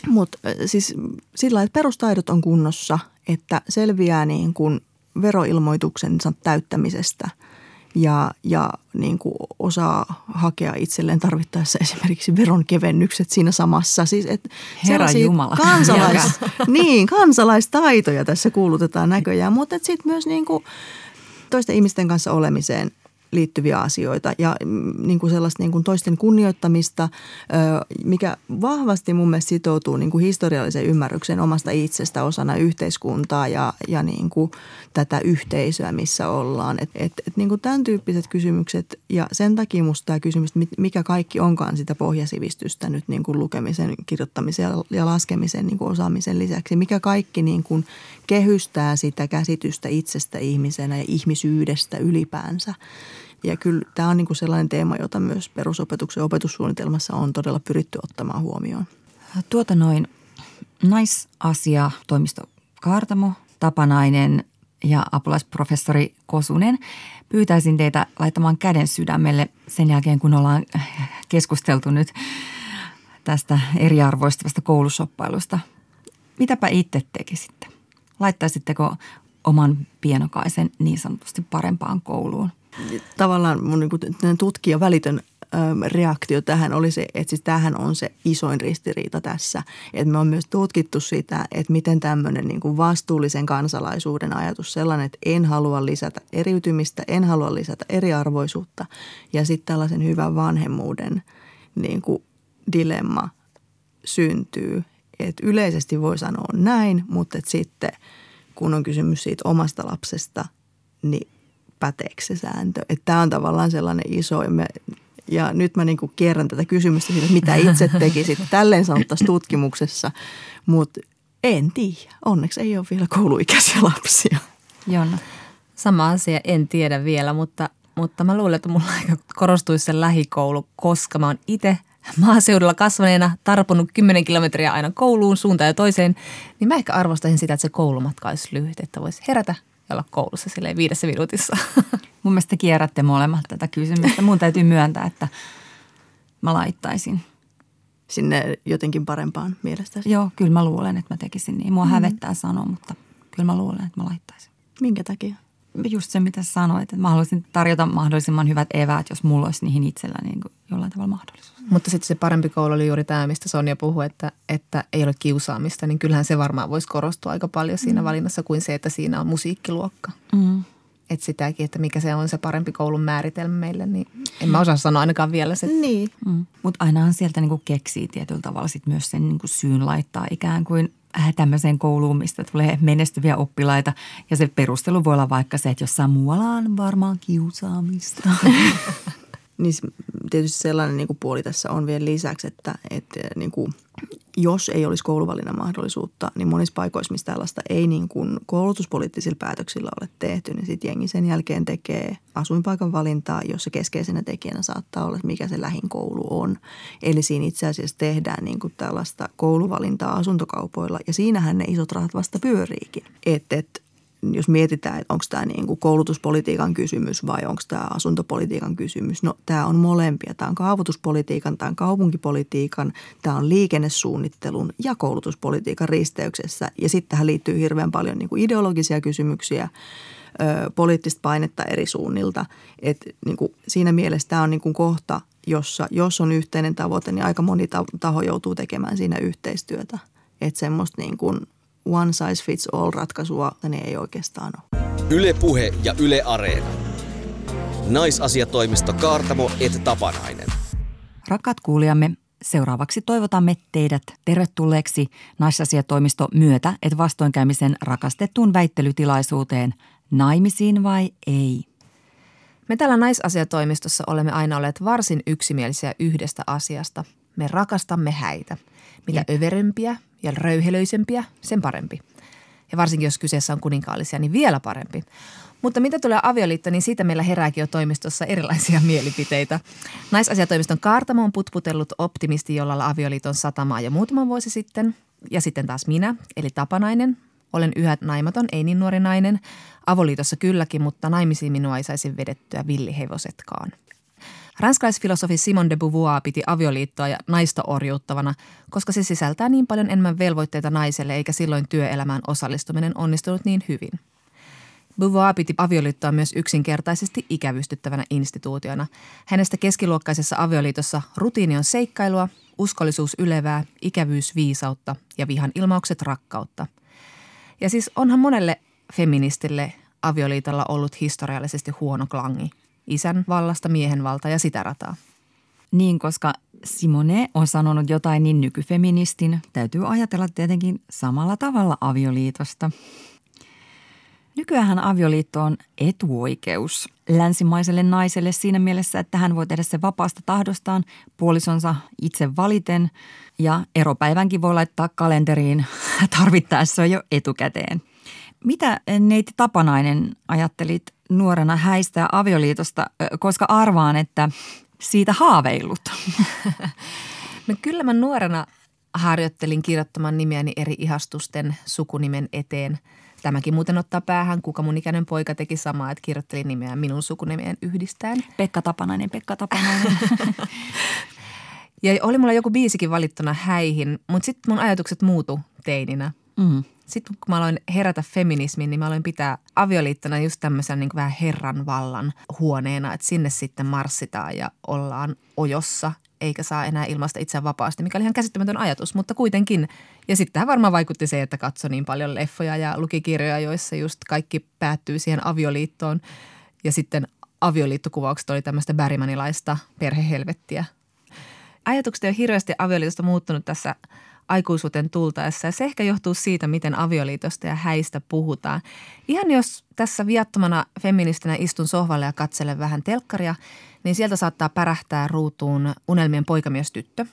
Mutta siis sillä että perustaidot on kunnossa, että selviää niin kuin veroilmoituksensa täyttämisestä ja, ja niin kuin osaa hakea itselleen tarvittaessa esimerkiksi veronkevennykset siinä samassa. Siis, et Herra Jumala. Kansalais, [LAUGHS] niin, kansalaistaitoja tässä kuulutetaan näköjään, mutta sitten myös niin kuin toisten ihmisten kanssa olemiseen liittyviä asioita ja mm, niin kuin sellaista niin kuin toisten kunnioittamista, mikä vahvasti mun mielestä sitoutuu niin kuin historiallisen ymmärryksen omasta itsestä osana yhteiskuntaa ja, ja niin kuin tätä yhteisöä, missä ollaan. Et, et, et niin kuin tämän tyyppiset kysymykset ja sen takia musta tämä kysymys, mikä kaikki onkaan sitä pohjasivistystä nyt niin kuin lukemisen, kirjoittamisen ja laskemisen niin kuin osaamisen lisäksi, mikä kaikki niin kuin kehystää sitä käsitystä itsestä ihmisenä ja ihmisyydestä ylipäänsä. Ja kyllä tämä on niin sellainen teema, jota myös perusopetuksen opetussuunnitelmassa on todella pyritty ottamaan huomioon. Tuota noin naisasia toimisto Kaartamo, Tapanainen ja apulaisprofessori Kosunen. Pyytäisin teitä laittamaan käden sydämelle sen jälkeen, kun ollaan keskusteltu nyt tästä eriarvoistavasta koulusoppailusta. Mitäpä itse tekisitte? Laittaisitteko oman pienokaisen niin sanotusti parempaan kouluun? Tavallaan mun niin tutkija välitön reaktio tähän oli se, että siis tämähän on se isoin ristiriita tässä. Että me on myös tutkittu sitä, että miten tämmöinen niin kuin vastuullisen kansalaisuuden ajatus sellainen, että en halua lisätä eriytymistä, en halua lisätä eriarvoisuutta ja sitten tällaisen hyvän vanhemmuuden niin kuin dilemma syntyy. Että yleisesti voi sanoa näin, mutta että sitten kun on kysymys siitä omasta lapsesta, niin päteekö se sääntö. Että tämä on tavallaan sellainen iso, ja, me, ja nyt mä niinku kierrän tätä kysymystä siitä, mitä itse tekisit. [LAUGHS] Tälleen sanottaisiin tutkimuksessa, mutta en tiedä. Onneksi ei ole vielä kouluikäisiä lapsia. Jonna. Sama asia, en tiedä vielä, mutta, mutta mä luulen, että mulla aika korostuisi se lähikoulu, koska mä oon itse maaseudulla kasvaneena tarponut 10 kilometriä aina kouluun suuntaan ja toiseen, niin mä ehkä arvostaisin sitä, että se koulumatka olisi lyhyt, että voisi herätä ja olla koulussa silleen viidessä minuutissa. [LAUGHS] Mun mielestä kierrätte molemmat tätä kysymystä. Mun täytyy myöntää, että mä laittaisin. Sinne jotenkin parempaan mielestäsi? Joo, kyllä mä luulen, että mä tekisin niin. Mua mm. hävettää sanoa, mutta kyllä mä luulen, että mä laittaisin. Minkä takia? Just se, mitä sanoit, että mä haluaisin tarjota mahdollisimman hyvät eväät, jos mulla olisi niihin itsellä niin kuin jollain tavalla mahdollisuus. Mutta sitten se parempi koulu oli juuri tämä, mistä Sonja puhui, että, että ei ole kiusaamista, niin kyllähän se varmaan voisi korostua aika paljon siinä mm. valinnassa kuin se, että siinä on musiikkiluokka. Mm. Että sitäkin, että mikä se on se parempi koulun määritelmä meille, niin en mä osaa sanoa ainakaan vielä se. Niin. Mm. Mutta ainahan sieltä niinku keksii tietyllä tavalla sit myös sen niinku syyn laittaa ikään kuin äh, tämmöiseen kouluun, mistä tulee menestyviä oppilaita. Ja se perustelu voi olla vaikka se, että jossain muualla on varmaan kiusaamista. [LAUGHS] niin tietysti sellainen niin kuin puoli tässä on vielä lisäksi, että, että niin kuin, jos ei olisi kouluvalinnan mahdollisuutta, niin monissa paikoissa, missä tällaista ei niin kuin koulutuspoliittisilla päätöksillä ole tehty, niin sitten jengi sen jälkeen tekee asuinpaikan valintaa, jossa keskeisenä tekijänä saattaa olla, mikä se lähin koulu on. Eli siinä itse asiassa tehdään niin kuin tällaista kouluvalintaa asuntokaupoilla ja siinähän ne isot rahat vasta pyöriikin. Että et, jos mietitään, että onko tämä niin kuin koulutuspolitiikan kysymys vai onko tämä asuntopolitiikan kysymys. No tämä on molempia. Tämä on kaavoituspolitiikan, tämä on kaupunkipolitiikan, tämä on liikennesuunnittelun ja koulutuspolitiikan risteyksessä. Ja sitten tähän liittyy hirveän paljon niin kuin ideologisia kysymyksiä, ö, poliittista painetta eri suunnilta. Et niin kuin siinä mielessä tämä on niin kuin kohta, jossa jos on yhteinen tavoite, niin aika moni taho joutuu tekemään siinä yhteistyötä. Että semmoista niin kuin one size fits all ratkaisua ne ei oikeastaan ole. Yle Puhe ja Yle Areena. Naisasiatoimisto Kaartamo et Tapanainen. Rakkaat kuulijamme, seuraavaksi toivotamme teidät tervetulleeksi naisasiatoimisto myötä et vastoinkäymisen rakastettuun väittelytilaisuuteen Naimisiin vai ei? Me täällä naisasiatoimistossa olemme aina olleet varsin yksimielisiä yhdestä asiasta. Me rakastamme häitä. Mitä Jep. överempiä ja röyhelöisempiä, sen parempi. Ja varsinkin jos kyseessä on kuninkaallisia, niin vielä parempi. Mutta mitä tulee avioliittoon, niin siitä meillä herääkin jo toimistossa erilaisia [LAUGHS] mielipiteitä. Naisasiatoimiston Kaartamo on putputellut optimisti, jolla avioliiton satamaa jo muutama vuosi sitten. Ja sitten taas minä, eli Tapanainen. Olen yhä naimaton, ei niin nuori nainen. Avoliitossa kylläkin, mutta naimisiin minua ei saisi vedettyä villihevosetkaan. Ranskalaisfilosofi Simon de Beauvoir piti avioliittoa ja naista orjuuttavana, koska se sisältää niin paljon enemmän velvoitteita naiselle eikä silloin työelämään osallistuminen onnistunut niin hyvin. Beauvoir piti avioliittoa myös yksinkertaisesti ikävystyttävänä instituutiona. Hänestä keskiluokkaisessa avioliitossa rutiini on seikkailua, uskollisuus ylevää, ikävyys viisautta ja vihan ilmaukset rakkautta. Ja siis onhan monelle feministille avioliitolla ollut historiallisesti huono klangi – isän vallasta miehen valta ja sitä rataa. Niin, koska Simone on sanonut jotain niin nykyfeministin, täytyy ajatella tietenkin samalla tavalla avioliitosta. Nykyään avioliitto on etuoikeus länsimaiselle naiselle siinä mielessä, että hän voi tehdä se vapaasta tahdostaan puolisonsa itse valiten ja eropäivänkin voi laittaa kalenteriin tarvittaessa jo etukäteen. Mitä neiti Tapanainen ajattelit nuorena häistä ja avioliitosta, koska arvaan, että siitä haaveillut? [LAUGHS] No kyllä mä nuorena harjoittelin kirjoittamaan nimiäni eri ihastusten sukunimen eteen. Tämäkin muuten ottaa päähän, kuka mun ikäinen poika teki samaa, että kirjoitteli nimeä minun sukunimeen yhdistäen. Pekka Tapanainen, Pekka Tapanainen. [LAUGHS] ja oli mulla joku biisikin valittuna häihin, mutta sitten mun ajatukset muutu teininä. Mm sitten kun mä aloin herätä feminismiin, niin mä aloin pitää avioliittona just tämmöisen niin vähän herran vallan huoneena, että sinne sitten marssitaan ja ollaan ojossa eikä saa enää ilmaista itseään vapaasti, mikä oli ihan käsittämätön ajatus, mutta kuitenkin. Ja sitten tähän varmaan vaikutti se, että katsoi niin paljon leffoja ja luki kirjoja, joissa just kaikki päättyy siihen avioliittoon. Ja sitten avioliittokuvaukset oli tämmöistä bärimanilaista perhehelvettiä. Ajatukset on hirveästi avioliitosta muuttunut tässä – aikuisuuteen tultaessa. Ja se ehkä johtuu siitä, miten avioliitosta ja häistä puhutaan. Ihan jos tässä viattomana feministinä istun sohvalle ja katselen vähän telkkaria, niin sieltä saattaa pärähtää ruutuun unelmien poikamiestyttö,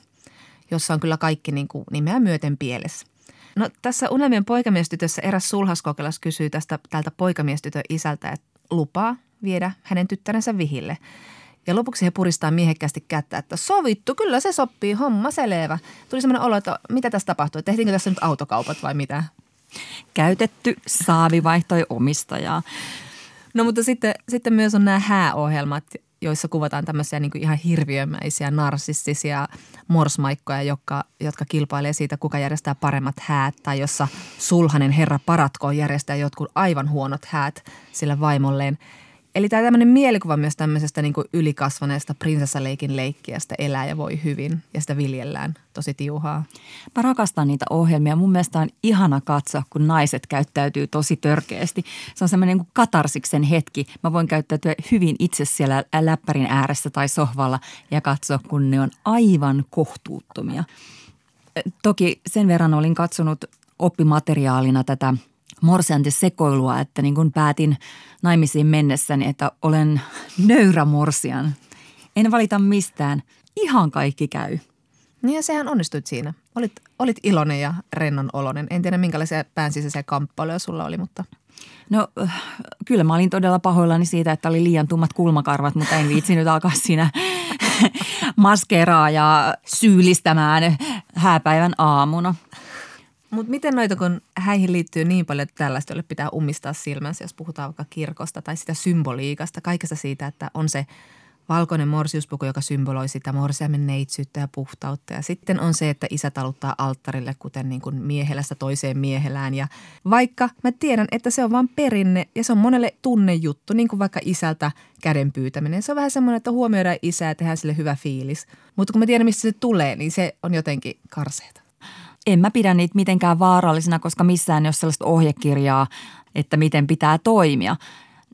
jossa on kyllä kaikki niin kuin nimeä myöten pielessä. No tässä unelmien poikamiestytössä eräs sulhaskokelas kysyy tästä tältä poikamiestytön isältä, että lupaa viedä hänen tyttärensä vihille – ja lopuksi he puristaa miehekkäästi kättä, että sovittu, kyllä se sopii, homma selvä. Tuli semmoinen olo, että mitä tässä tapahtui, tehtiinkö tässä nyt autokaupat vai mitä? Käytetty saavi vaihtoi omistajaa. No mutta sitten, sitten myös on nämä hääohjelmat, joissa kuvataan tämmöisiä niin ihan hirviömäisiä narsistisia morsmaikkoja, jotka, jotka kilpailee siitä, kuka järjestää paremmat häät. Tai jossa sulhanen herra paratkoon järjestää jotkut aivan huonot häät sille vaimolleen – Eli tämä tämmöinen mielikuva myös tämmöisestä niin kuin ylikasvaneesta prinsessaleikin leikkiästä elää ja voi hyvin ja sitä viljellään tosi tiuhaa. Mä rakastan niitä ohjelmia. Mun mielestä on ihana katsoa, kun naiset käyttäytyy tosi törkeästi. Se on semmoinen niin katarsiksen hetki. Mä voin käyttäytyä hyvin itse siellä läppärin ääressä tai sohvalla ja katsoa, kun ne on aivan kohtuuttomia. Toki sen verran olin katsonut oppimateriaalina tätä – sekoilua, että niin kuin päätin naimisiin mennessäni, että olen nöyrä morsian. En valita mistään. Ihan kaikki käy. Niin ja sehän onnistuit siinä. Olit, olit iloinen ja rennon oloinen. En tiedä minkälaisia päänsisäisiä kamppailuja sulla oli, mutta... No kyllä mä olin todella pahoillani siitä, että oli liian tummat kulmakarvat, mutta en viitsinyt alkaa siinä maskeraa ja syyllistämään hääpäivän aamuna. Mutta miten noita, kun häihin liittyy niin paljon, että tällaista, jolle pitää ummistaa silmänsä, jos puhutaan vaikka kirkosta tai sitä symboliikasta, kaikesta siitä, että on se valkoinen morsiuspuku, joka symboloi sitä morsiamen neitsyyttä ja puhtautta. Ja sitten on se, että isä taluttaa alttarille, kuten niin kuin miehelästä toiseen miehelään. Ja vaikka mä tiedän, että se on vain perinne ja se on monelle tunnejuttu, niin kuin vaikka isältä käden pyytäminen. Se on vähän semmoinen, että huomioidaan isää ja tehdään sille hyvä fiilis. Mutta kun mä tiedän, mistä se tulee, niin se on jotenkin karseeta en mä pidä niitä mitenkään vaarallisina, koska missään ei ole sellaista ohjekirjaa, että miten pitää toimia.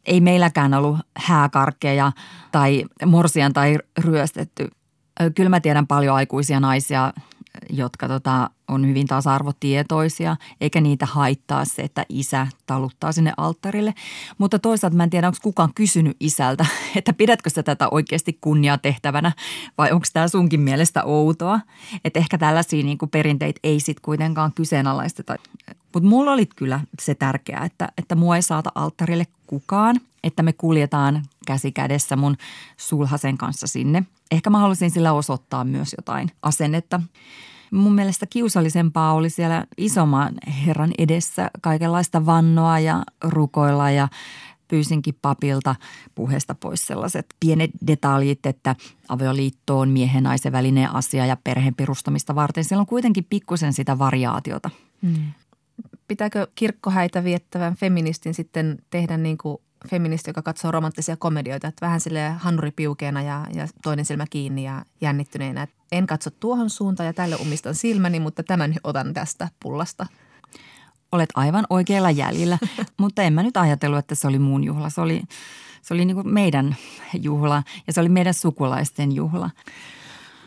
Ei meilläkään ollut hääkarkkeja tai morsian tai ryöstetty. Kyllä mä tiedän paljon aikuisia naisia, jotka tota, on hyvin tasa-arvotietoisia, eikä niitä haittaa se, että isä taluttaa sinne alttarille. Mutta toisaalta mä en tiedä, onko kukaan kysynyt isältä, [LAUGHS] että pidätkö sä tätä oikeasti kunniatehtävänä vai onko tämä sunkin mielestä outoa. Että ehkä tällaisia niin perinteitä ei sitten kuitenkaan kyseenalaisteta. Mutta mulla oli kyllä se tärkeää, että, että mua ei saata alttarille kukaan, että me kuljetaan käsi kädessä mun sulhasen kanssa sinne. Ehkä mä halusin sillä osoittaa myös jotain asennetta. Mun mielestä kiusallisempaa oli siellä isomman herran edessä kaikenlaista vannoa ja rukoilla ja pyysinkin papilta puheesta pois sellaiset pienet detaljit, että avioliitto on miehen naisen välinen asia ja perheen perustamista varten. Siellä on kuitenkin pikkusen sitä variaatiota. Hmm. Pitääkö kirkkohäitä viettävän feministin sitten tehdä niin kuin feministi, joka katsoo romanttisia komedioita, että vähän sille hanuri piukeena ja, ja toinen silmä kiinni ja jännittyneenä. En katso tuohon suuntaan ja tälle umistan silmäni, mutta tämän otan tästä pullasta. Olet aivan oikealla jäljellä, [LAUGHS] mutta en mä nyt ajatellut, että se oli mun juhla. Se oli, se oli niin meidän juhla ja se oli meidän sukulaisten juhla.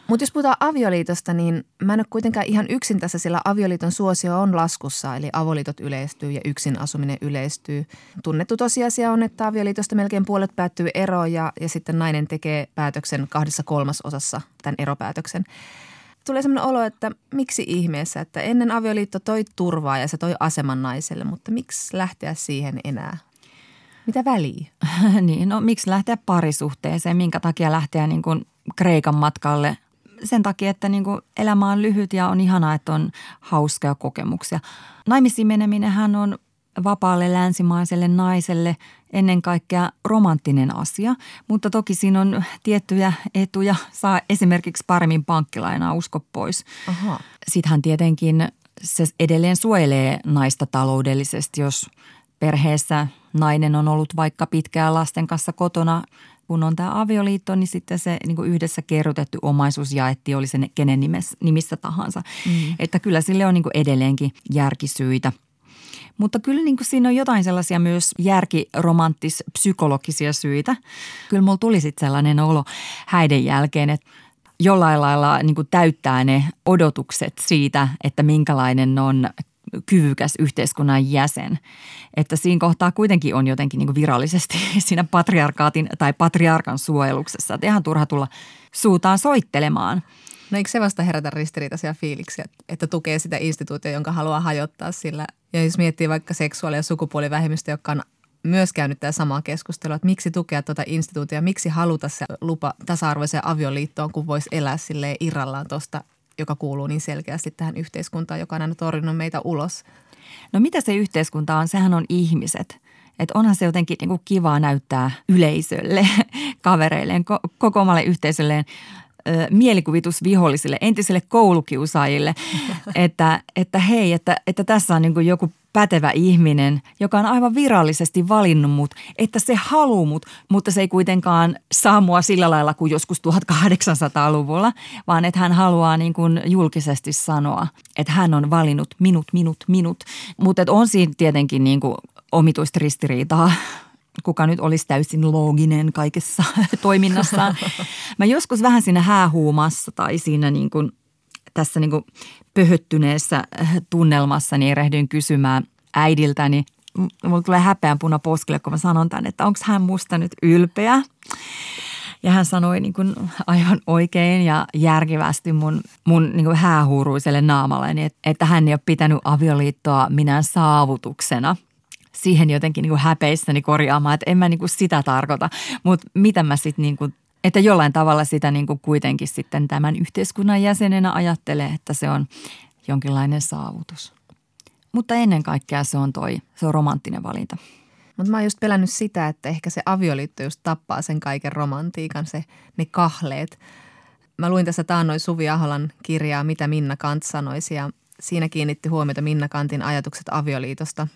Mutta jos puhutaan avioliitosta, niin mä en ole kuitenkaan ihan yksin tässä, sillä avioliiton suosio on laskussa, eli avoliitot yleistyy ja yksin asuminen yleistyy. Tunnettu tosiasia on, että avioliitosta melkein puolet päättyy eroon ja, ja sitten nainen tekee päätöksen kahdessa kolmasosassa tämän eropäätöksen. Tulee sellainen olo, että miksi ihmeessä, että ennen avioliitto toi turvaa ja se toi aseman naiselle, mutta miksi lähteä siihen enää? Mitä väliä? [LAUGHS] niin, no miksi lähteä parisuhteeseen? Minkä takia lähteä niin kuin Kreikan matkalle sen takia, että niin kuin elämä on lyhyt ja on ihanaa, että on hauskaa kokemuksia. Naimisiin meneminenhän on vapaalle länsimaiselle naiselle ennen kaikkea romanttinen asia, mutta toki siinä on tiettyjä etuja. Saa esimerkiksi paremmin pankkilainaa, usko pois. Aha. Sittenhän tietenkin se edelleen suojelee naista taloudellisesti, jos perheessä nainen on ollut vaikka pitkään lasten kanssa kotona kun on tämä avioliitto, niin sitten se niin kuin yhdessä kerrotettu omaisuus jaettiin, oli se kenen nimessä, nimissä tahansa. Mm. Että kyllä sille on niin kuin edelleenkin järkisyitä. Mutta kyllä niin kuin siinä on jotain sellaisia myös järkiromanttis-psykologisia syitä. Kyllä mulla tuli sitten sellainen olo häiden jälkeen, että jollain lailla niin kuin täyttää ne odotukset siitä, että minkälainen on kyvykäs yhteiskunnan jäsen. Että siinä kohtaa kuitenkin on jotenkin niin virallisesti [LAUGHS] siinä patriarkaatin tai patriarkan suojeluksessa. Että ihan turha tulla suutaan soittelemaan. No eikö se vasta herätä ristiriitaisia fiiliksiä, että tukee sitä instituutiota, jonka haluaa hajottaa sillä. Ja jos miettii vaikka seksuaali- ja sukupuolivähemmistö, joka on myös käynyt tämä samaa keskustelua, että miksi tukea tuota instituutiota, miksi haluta se lupa tasa-arvoiseen avioliittoon, kun voisi elää sille irrallaan tuosta joka kuuluu niin selkeästi tähän yhteiskuntaan, joka on aina torjunut meitä ulos. No mitä se yhteiskunta on? Sehän on ihmiset. Että onhan se jotenkin niin kuin kivaa näyttää yleisölle, [LAUGHS] kavereilleen, koko omalle yhteisölleen mielikuvitusvihollisille, entisille koulukiusaajille, [LAUGHS] että, että hei, että, että tässä on niin joku pätevä ihminen, joka on aivan virallisesti valinnut mut, että se haluaa mut, mutta se ei kuitenkaan saa mua sillä lailla kuin joskus 1800-luvulla, vaan että hän haluaa niin kuin julkisesti sanoa, että hän on valinnut minut, minut, minut. Mutta on siinä tietenkin niin kuin omituista ristiriitaa kuka nyt olisi täysin looginen kaikessa [LAUGHS] toiminnassaan. Mä joskus vähän siinä häähuumassa tai siinä niin kuin, tässä niin kuin pöhöttyneessä tunnelmassa niin erehdyin kysymään äidiltäni, mulla tulee häpeän puna poskille, kun mä sanon tämän, että onko hän musta nyt ylpeä. Ja hän sanoi niin kuin aivan oikein ja järkevästi mun, mun niin kuin häähuuruiselle naamalle, että hän ei ole pitänyt avioliittoa minään saavutuksena – siihen jotenkin niin kuin häpeissäni korjaamaan, että en mä niin kuin sitä tarkoita. Mutta mitä mä sitten niin kuin, että jollain tavalla sitä niin kuin kuitenkin sitten tämän yhteiskunnan jäsenenä ajattelee, että se on jonkinlainen saavutus. Mutta ennen kaikkea se on toi, se on romanttinen valinta. Mutta mä oon just pelännyt sitä, että ehkä se avioliitto just tappaa sen kaiken romantiikan, se, ne kahleet. Mä luin tässä taannoin Suvi Aholan kirjaa Mitä Minna Kant sanoisi ja siinä kiinnitti huomiota Minna Kantin ajatukset avioliitosta.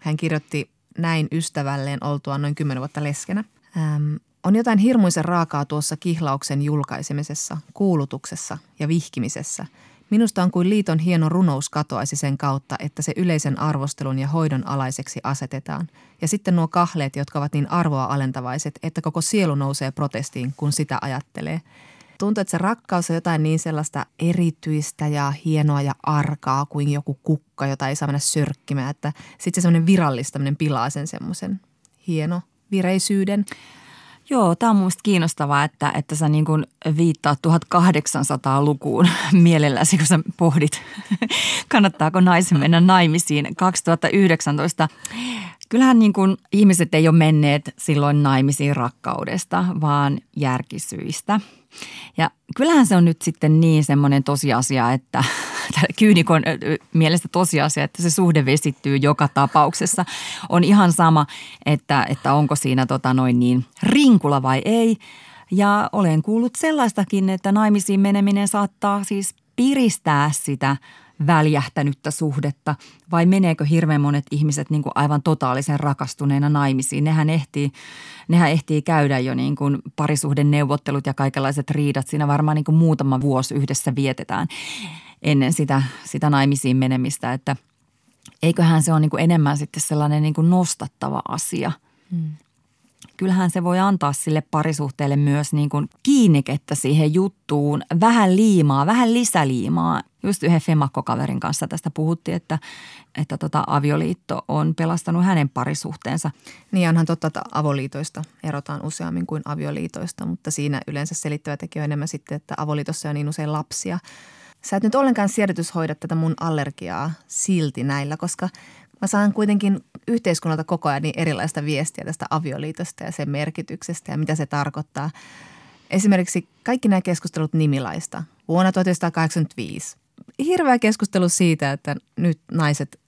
Hän kirjoitti näin ystävälleen oltua noin kymmenen vuotta leskenä. Ähm, on jotain hirmuisen raakaa tuossa kihlauksen julkaisemisessa, kuulutuksessa ja vihkimisessä. Minusta on kuin liiton hieno runous katoaisi sen kautta, että se yleisen arvostelun ja hoidon alaiseksi asetetaan. Ja sitten nuo kahleet, jotka ovat niin arvoa alentavaiset, että koko sielu nousee protestiin, kun sitä ajattelee. Tuntuu, että se rakkaus on jotain niin sellaista erityistä ja hienoa ja arkaa kuin joku kukka, jota ei saa mennä sörkkimään. Että sitten se semmoinen virallistaminen pilaa sen semmoisen hieno vireisyyden. Joo, tämä on mielestäni kiinnostavaa, että, että sä niin kuin viittaat 1800-lukuun [LAUGHS] mielelläsi, kun sä pohdit, [LAUGHS] kannattaako naisen mennä naimisiin 2019. Kyllähän niin kuin ihmiset ei ole menneet silloin naimisiin rakkaudesta, vaan järkisyistä. Ja kyllähän se on nyt sitten niin semmoinen tosiasia, että [LAUGHS] kyynikon mielestä tosiasia, että se suhde vesittyy joka tapauksessa. On ihan sama, että, että onko siinä tota noin niin rinkula vai ei. Ja olen kuullut sellaistakin, että naimisiin meneminen saattaa siis piristää sitä väljähtänyttä suhdetta vai meneekö hirveän monet ihmiset niin kuin aivan totaalisen rakastuneena naimisiin? Nehän ehtii, nehän ehtii käydä jo niin kuin parisuhden neuvottelut ja kaikenlaiset riidat. Siinä varmaan niin kuin muutama vuosi yhdessä vietetään ennen sitä, sitä naimisiin menemistä, että eiköhän se ole niin kuin enemmän sitten sellainen niin kuin nostattava asia. Hmm. Kyllähän se voi antaa sille parisuhteelle myös niin kuin kiinnikettä siihen juttuun, vähän liimaa, vähän lisäliimaa. Just yhden femakkokaverin kanssa tästä puhuttiin, että, että tota avioliitto on pelastanut hänen parisuhteensa. Niin onhan totta, että avoliitoista erotaan useammin kuin avioliitoista, mutta siinä yleensä selittävä tekijä on enemmän sitten, että avoliitossa on niin usein lapsia – Sä et nyt ollenkaan siedätyshoida tätä mun allergiaa silti näillä, koska mä saan kuitenkin yhteiskunnalta koko ajan niin erilaista viestiä tästä avioliitosta ja sen merkityksestä ja mitä se tarkoittaa. Esimerkiksi kaikki nämä keskustelut nimilaista vuonna 1985. Hirveä keskustelu siitä, että nyt naiset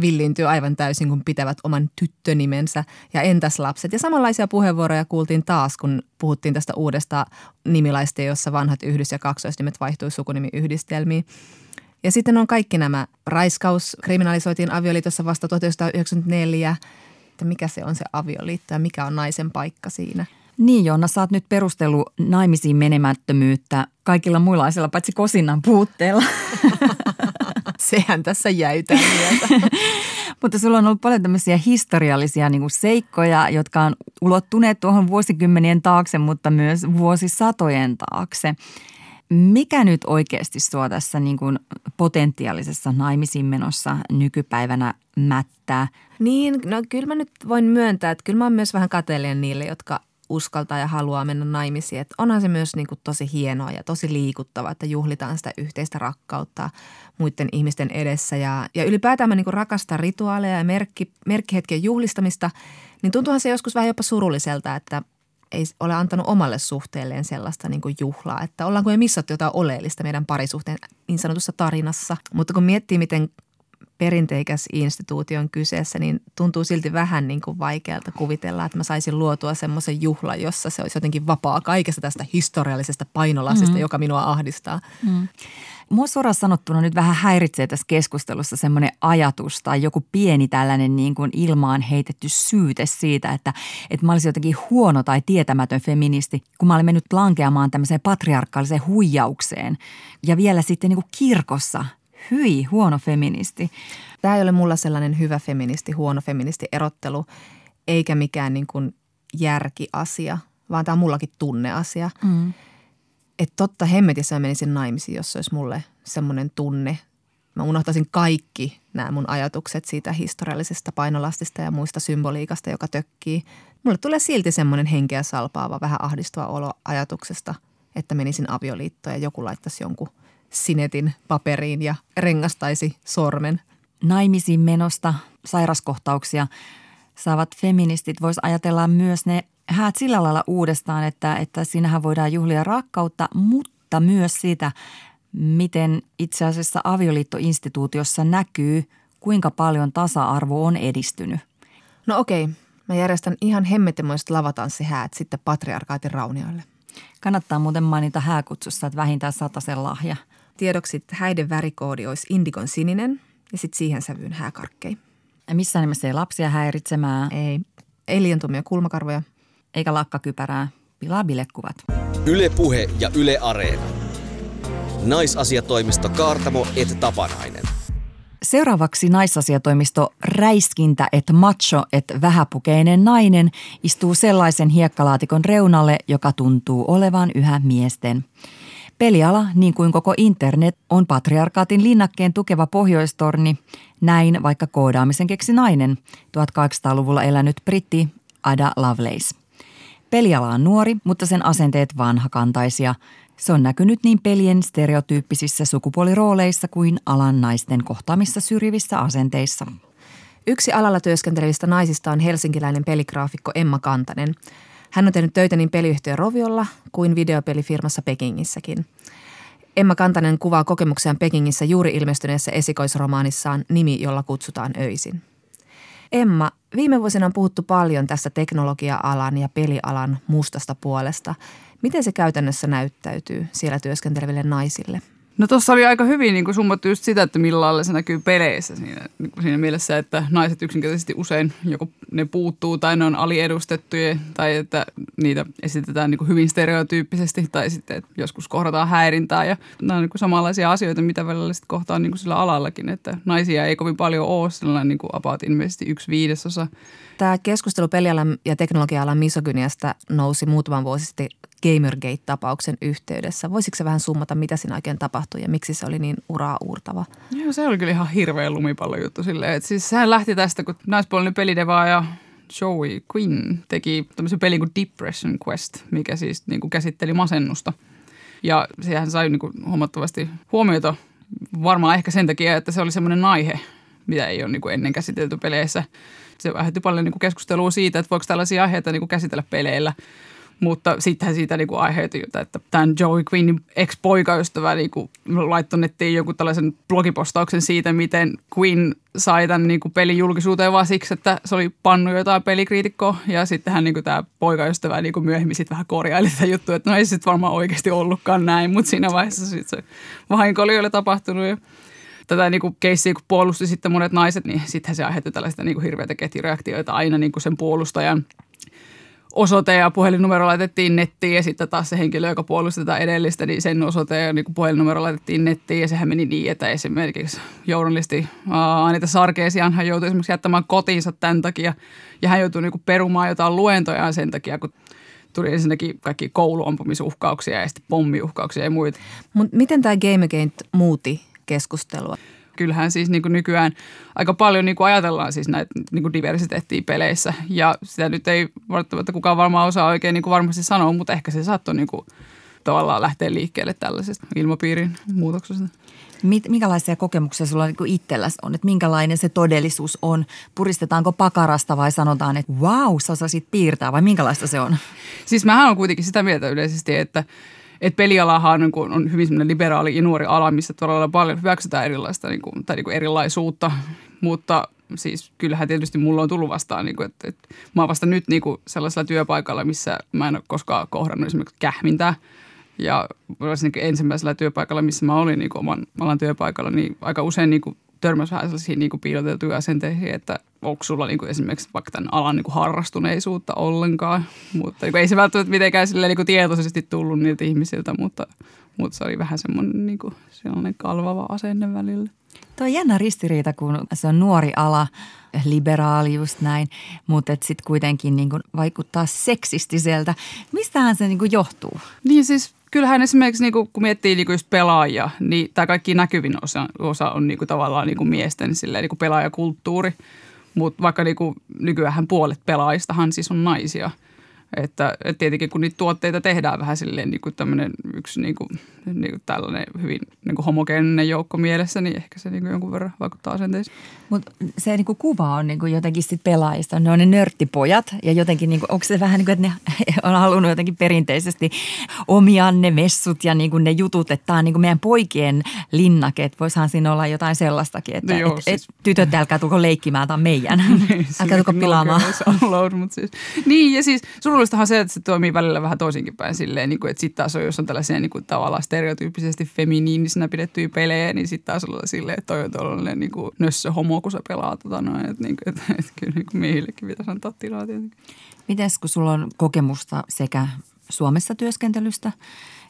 villintyy aivan täysin, kun pitävät oman tyttönimensä ja entäs lapset. Ja samanlaisia puheenvuoroja kuultiin taas, kun puhuttiin tästä uudesta nimilaista, jossa vanhat yhdys- ja kaksoisnimet vaihtui sukunimiyhdistelmiin. Ja sitten on kaikki nämä. Raiskaus kriminalisoitiin avioliitossa vasta 1994. Että mikä se on se avioliitto ja mikä on naisen paikka siinä – niin Jonna, sä oot nyt perustellut naimisiin menemättömyyttä kaikilla muilla paitsi kosinnan puutteella. [LAUGHS] Sehän tässä jäytää [LAUGHS] Mutta sulla on ollut paljon tämmöisiä historiallisia niin seikkoja, jotka on ulottuneet tuohon vuosikymmenien taakse, mutta myös vuosisatojen taakse. Mikä nyt oikeasti sua tässä niin kuin potentiaalisessa naimisiin menossa nykypäivänä mättää? Niin, no kyllä mä nyt voin myöntää, että kyllä mä oon myös vähän kateellinen niille, jotka uskaltaa ja haluaa mennä naimisiin. Että onhan se myös niin kuin tosi hienoa ja tosi liikuttavaa, että juhlitaan sitä yhteistä rakkautta muiden ihmisten edessä. Ja, ja ylipäätään mä niin kuin rakastan rituaaleja ja merkki, merkkihetken juhlistamista, niin tuntuuhan se joskus vähän jopa surulliselta, että ei ole antanut omalle suhteelleen sellaista niin kuin juhlaa, että ollaanko me missattu jotain oleellista meidän parisuhteen niin sanotussa tarinassa. Mutta kun miettii, miten perinteikäs instituutio on kyseessä, niin tuntuu silti vähän niin kuin vaikealta kuvitella, että mä saisin luotua semmoisen juhlan, jossa se olisi jotenkin vapaa kaikesta tästä historiallisesta painolasista, mm. joka minua ahdistaa. Mm. Mua suoraan sanottuna nyt vähän häiritsee tässä keskustelussa semmoinen ajatus tai joku pieni tällainen niin kuin ilmaan heitetty syyte siitä, että, että mä olisin jotenkin huono tai tietämätön feministi, kun mä olin mennyt lankeamaan tämmöiseen patriarkaaliseen huijaukseen. Ja vielä sitten niin kuin kirkossa hyi, huono feministi. Tämä ei ole mulla sellainen hyvä feministi, huono feministi erottelu, eikä mikään niin kuin järkiasia, vaan tämä on mullakin tunneasia. Mm. Että totta hemmetissä mä menisin naimisiin, jos se olisi mulle semmoinen tunne. Mä unohtaisin kaikki nämä mun ajatukset siitä historiallisesta painolastista ja muista symboliikasta, joka tökkii. Mulle tulee silti semmoinen henkeä salpaava, vähän ahdistuva olo ajatuksesta, että menisin avioliittoon ja joku laittaisi jonkun – sinetin paperiin ja rengastaisi sormen. Naimisiin menosta, sairaskohtauksia saavat feministit vois ajatella myös ne häät sillä lailla uudestaan, että, että siinähän voidaan juhlia rakkautta, mutta myös sitä, miten itse asiassa avioliittoinstituutiossa näkyy, kuinka paljon tasa-arvo on edistynyt. No okei, mä järjestän ihan hemmetimoiset lavatanssihäät sitten patriarkaatin raunioille. Kannattaa muuten mainita hääkutsussa, että vähintään sen lahja. Tiedoksi, että häiden värikoodi olisi indigon sininen ja sitten siihen sävyyn hääkarkkei. Ja missään nimessä ei lapsia häiritsemään. Ei, ei liiantumia kulmakarvoja. Eikä lakkakypärää. Pilaa bilekuvat. Yle Puhe ja Yle Areena. Naisasiatoimisto Kaartamo et Tapanainen. Seuraavaksi naisasiatoimisto Räiskintä et macho et vähäpukeinen nainen istuu sellaisen hiekkalaatikon reunalle, joka tuntuu olevan yhä miesten. Peliala, niin kuin koko internet, on patriarkaatin linnakkeen tukeva pohjoistorni. Näin vaikka koodaamisen keksi nainen, 1800-luvulla elänyt britti Ada Lovelace. Peliala on nuori, mutta sen asenteet vanhakantaisia. Se on näkynyt niin pelien stereotyyppisissä sukupuolirooleissa kuin alan naisten kohtaamissa syrjivissä asenteissa. Yksi alalla työskentelevistä naisista on helsinkiläinen peligraafikko Emma Kantanen. Hän on tehnyt töitä niin peliyhtiö Roviolla kuin videopelifirmassa Pekingissäkin. Emma Kantanen kuvaa kokemuksiaan Pekingissä juuri ilmestyneessä esikoisromaanissaan Nimi, jolla kutsutaan öisin. Emma, viime vuosina on puhuttu paljon tästä teknologia-alan ja pelialan mustasta puolesta. Miten se käytännössä näyttäytyy siellä työskenteleville naisille – No tuossa oli aika hyvin niin summattu just sitä, että millä lailla se näkyy peleissä siinä, niin siinä mielessä, että naiset yksinkertaisesti usein joko ne puuttuu tai ne on aliedustettuja tai että niitä esitetään niin kuin hyvin stereotyyppisesti tai sitten että joskus kohdataan häirintää ja nämä on niin samanlaisia asioita, mitä välillä sitten kohtaa niin kuin sillä alallakin, että naisia ei kovin paljon ole sellainen niin kuin about yksi viidesosa. Tämä keskustelu pelialan ja teknologia-alan misogyniasta nousi muutaman vuosi sitten Gamergate-tapauksen yhteydessä. Voisitko vähän summata, mitä siinä oikein tapahtui ja miksi se oli niin uraa uurtava? Joo, se oli kyllä ihan hirveä lumipallo juttu silleen. Että siis sehän lähti tästä, kun naispuolinen pelideva ja Joey Quinn teki tämmöisen pelin kuin Depression Quest, mikä siis niin kuin käsitteli masennusta. Ja sehän sai niin kuin huomattavasti huomiota varmaan ehkä sen takia, että se oli semmoinen aihe, mitä ei ole niin kuin ennen käsitelty peleissä. Se aiheutti paljon niin keskustelua siitä, että voiko tällaisia aiheita niin kuin käsitellä peleillä – mutta sittenhän siitä niin aiheutui, että tämän Joey Quinnin ex-poikaystävä niin laittoi nettiin joku tällaisen blogipostauksen siitä, miten Quinn sai tämän niin pelin julkisuuteen vaan siksi, että se oli pannu jotain pelikriitikkoa. Ja sittenhän niin tämä poikaystävä niin myöhemmin sitten vähän korjaili tätä juttua, että no ei sitten varmaan oikeasti ollutkaan näin, mutta siinä vaiheessa sitten se vahinko oli jo tapahtunut. Tätä niin kuin keissiä, kun puolusti sitten monet naiset, niin sittenhän se aiheutti tällaista niin kuin ketjureaktioita aina niin kuin sen puolustajan – osoite ja puhelinnumero laitettiin nettiin ja sitten taas se henkilö, joka puolusti tätä edellistä, niin sen osoite ja niin puhelinnumero laitettiin nettiin ja sehän meni niin, että esimerkiksi journalisti Anita Sarkeesian hän joutui esimerkiksi jättämään kotiinsa tämän takia ja hän joutui niin perumaan jotain luentojaan sen takia, kun tuli ensinnäkin kaikki kouluampumisuhkauksia ja sitten pommiuhkauksia ja muita. Mut miten tämä Gamergate muutti keskustelua? kyllähän siis niin kuin nykyään aika paljon niin kuin ajatellaan siis näitä niin kuin diversiteettiä peleissä. Ja sitä nyt ei välttämättä kukaan varmaan osaa oikein niin kuin varmasti sanoa, mutta ehkä se saattoi niin kuin tavallaan lähteä liikkeelle tällaisesta ilmapiirin muutoksesta. Minkälaisia kokemuksia sulla niin itselläsi on, että minkälainen se todellisuus on? Puristetaanko pakarasta vai sanotaan, että wow, sä osasit piirtää vai minkälaista se on? Siis mähän on kuitenkin sitä mieltä yleisesti, että – että pelialahan on, on hyvin liberaali ja nuori ala, missä todella paljon hyväksytään erilaista niin kuin, tai niin kuin erilaisuutta, mutta siis kyllähän tietysti mulla on tullut vastaan, niin kuin, että, että mä oon vasta nyt niin kuin sellaisella työpaikalla, missä mä en ole koskaan kohdannut esimerkiksi kähmintää. Ja ensimmäisellä työpaikalla, missä mä olin niin kuin oman alan työpaikalla, niin aika usein niin kuin törmäsi vähän sellaisiin niin piiloteltuja asenteisiin, että onko sulla niin kuin esimerkiksi vaikka tämän alan niin kuin harrastuneisuutta ollenkaan. Mutta niin ei se välttämättä mitenkään silleen, niin kuin tietoisesti tullut niiltä ihmisiltä, mutta, mutta se oli vähän semmoinen niin kuin sellainen kalvava asenne välillä. Tuo on jännä ristiriita, kun se on nuori ala, liberaali just näin, mutta sitten kuitenkin niin kuin vaikuttaa seksistiseltä. Mistähän se niin kuin johtuu? Niin siis kyllähän esimerkiksi niin kuin, kun miettii niin kuin just pelaajia, niin tämä kaikki näkyvin osa, osa on niin kuin, tavallaan niin kuin miesten silleen, niin kuin pelaajakulttuuri. Mutta vaikka niin kuin, nykyään puolet pelaajistahan siis on naisia. Että, että tietenkin kun niitä tuotteita tehdään vähän silleen niin kuin tämmöinen yksi niin kuin, niin kuin tällainen hyvin niin kuin homogeeninen joukko mielessä, niin ehkä se niin kuin jonkun verran vaikuttaa asenteisiin. Mutta se niinku kuva on niinku jotenkin sit pelaajista. Ne on ne nörttipojat ja jotenkin, niinku, onko se vähän niin kuin, että ne [LAUGHS] on halunnut jotenkin perinteisesti omia ne messut ja niinku ne jutut, että tämä on niinku meidän poikien linnake. Että voisihan siinä olla jotain sellaistakin, että No joo, et, siis- et, tytöt älkää tulko leikkimään, tämä on meidän. [LAUGHS] Niin, älkää tulko pilaamaan. Mutta siis. Niin ja siis surullistahan se, että se toimii välillä vähän toisinkin päin silleen, niin kuin, että sitten taas on, jos on tällaisia niin kuin, tavallaan stereotyyppisesti feminiinisinä pidettyjä pelejä, niin sitten taas ollaan silleen, että toi on tuollainen niin kuin nössö homo, kun sä pelaat tota noin, että, niin kuin, että, että kyllä niin kuin miehillekin pitäisi antaa tilaa tietenkin. Mites kun sulla on kokemusta sekä Suomessa työskentelystä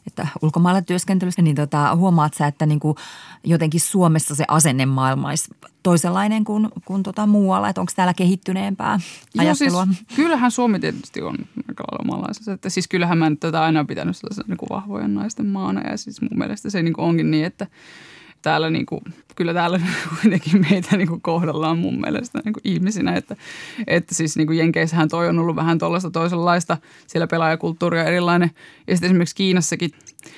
että ulkomailla työskentelystä, niin tota, huomaat sä, että niin kuin jotenkin Suomessa se asennemaailma olisi toisenlainen kuin, kuin tota muualla, että onko täällä kehittyneempää ajattelua? Joo, siis, kyllähän Suomi tietysti on aika lailla omanlaisensa. Että siis kyllähän mä nyt tätä aina pitänyt sellaisena niin kuin vahvojen naisten maana. Ja siis mun mielestä se niin kuin onkin niin, että täällä niin kuin, kyllä täällä [LAUGHS] kuitenkin meitä niin kuin kohdellaan mun mielestä niin kuin ihmisinä. Että, että siis niin kuin Jenkeissähän toi on ollut vähän tuollaista toisenlaista. Siellä pelaajakulttuuri on erilainen. Ja sitten esimerkiksi Kiinassakin.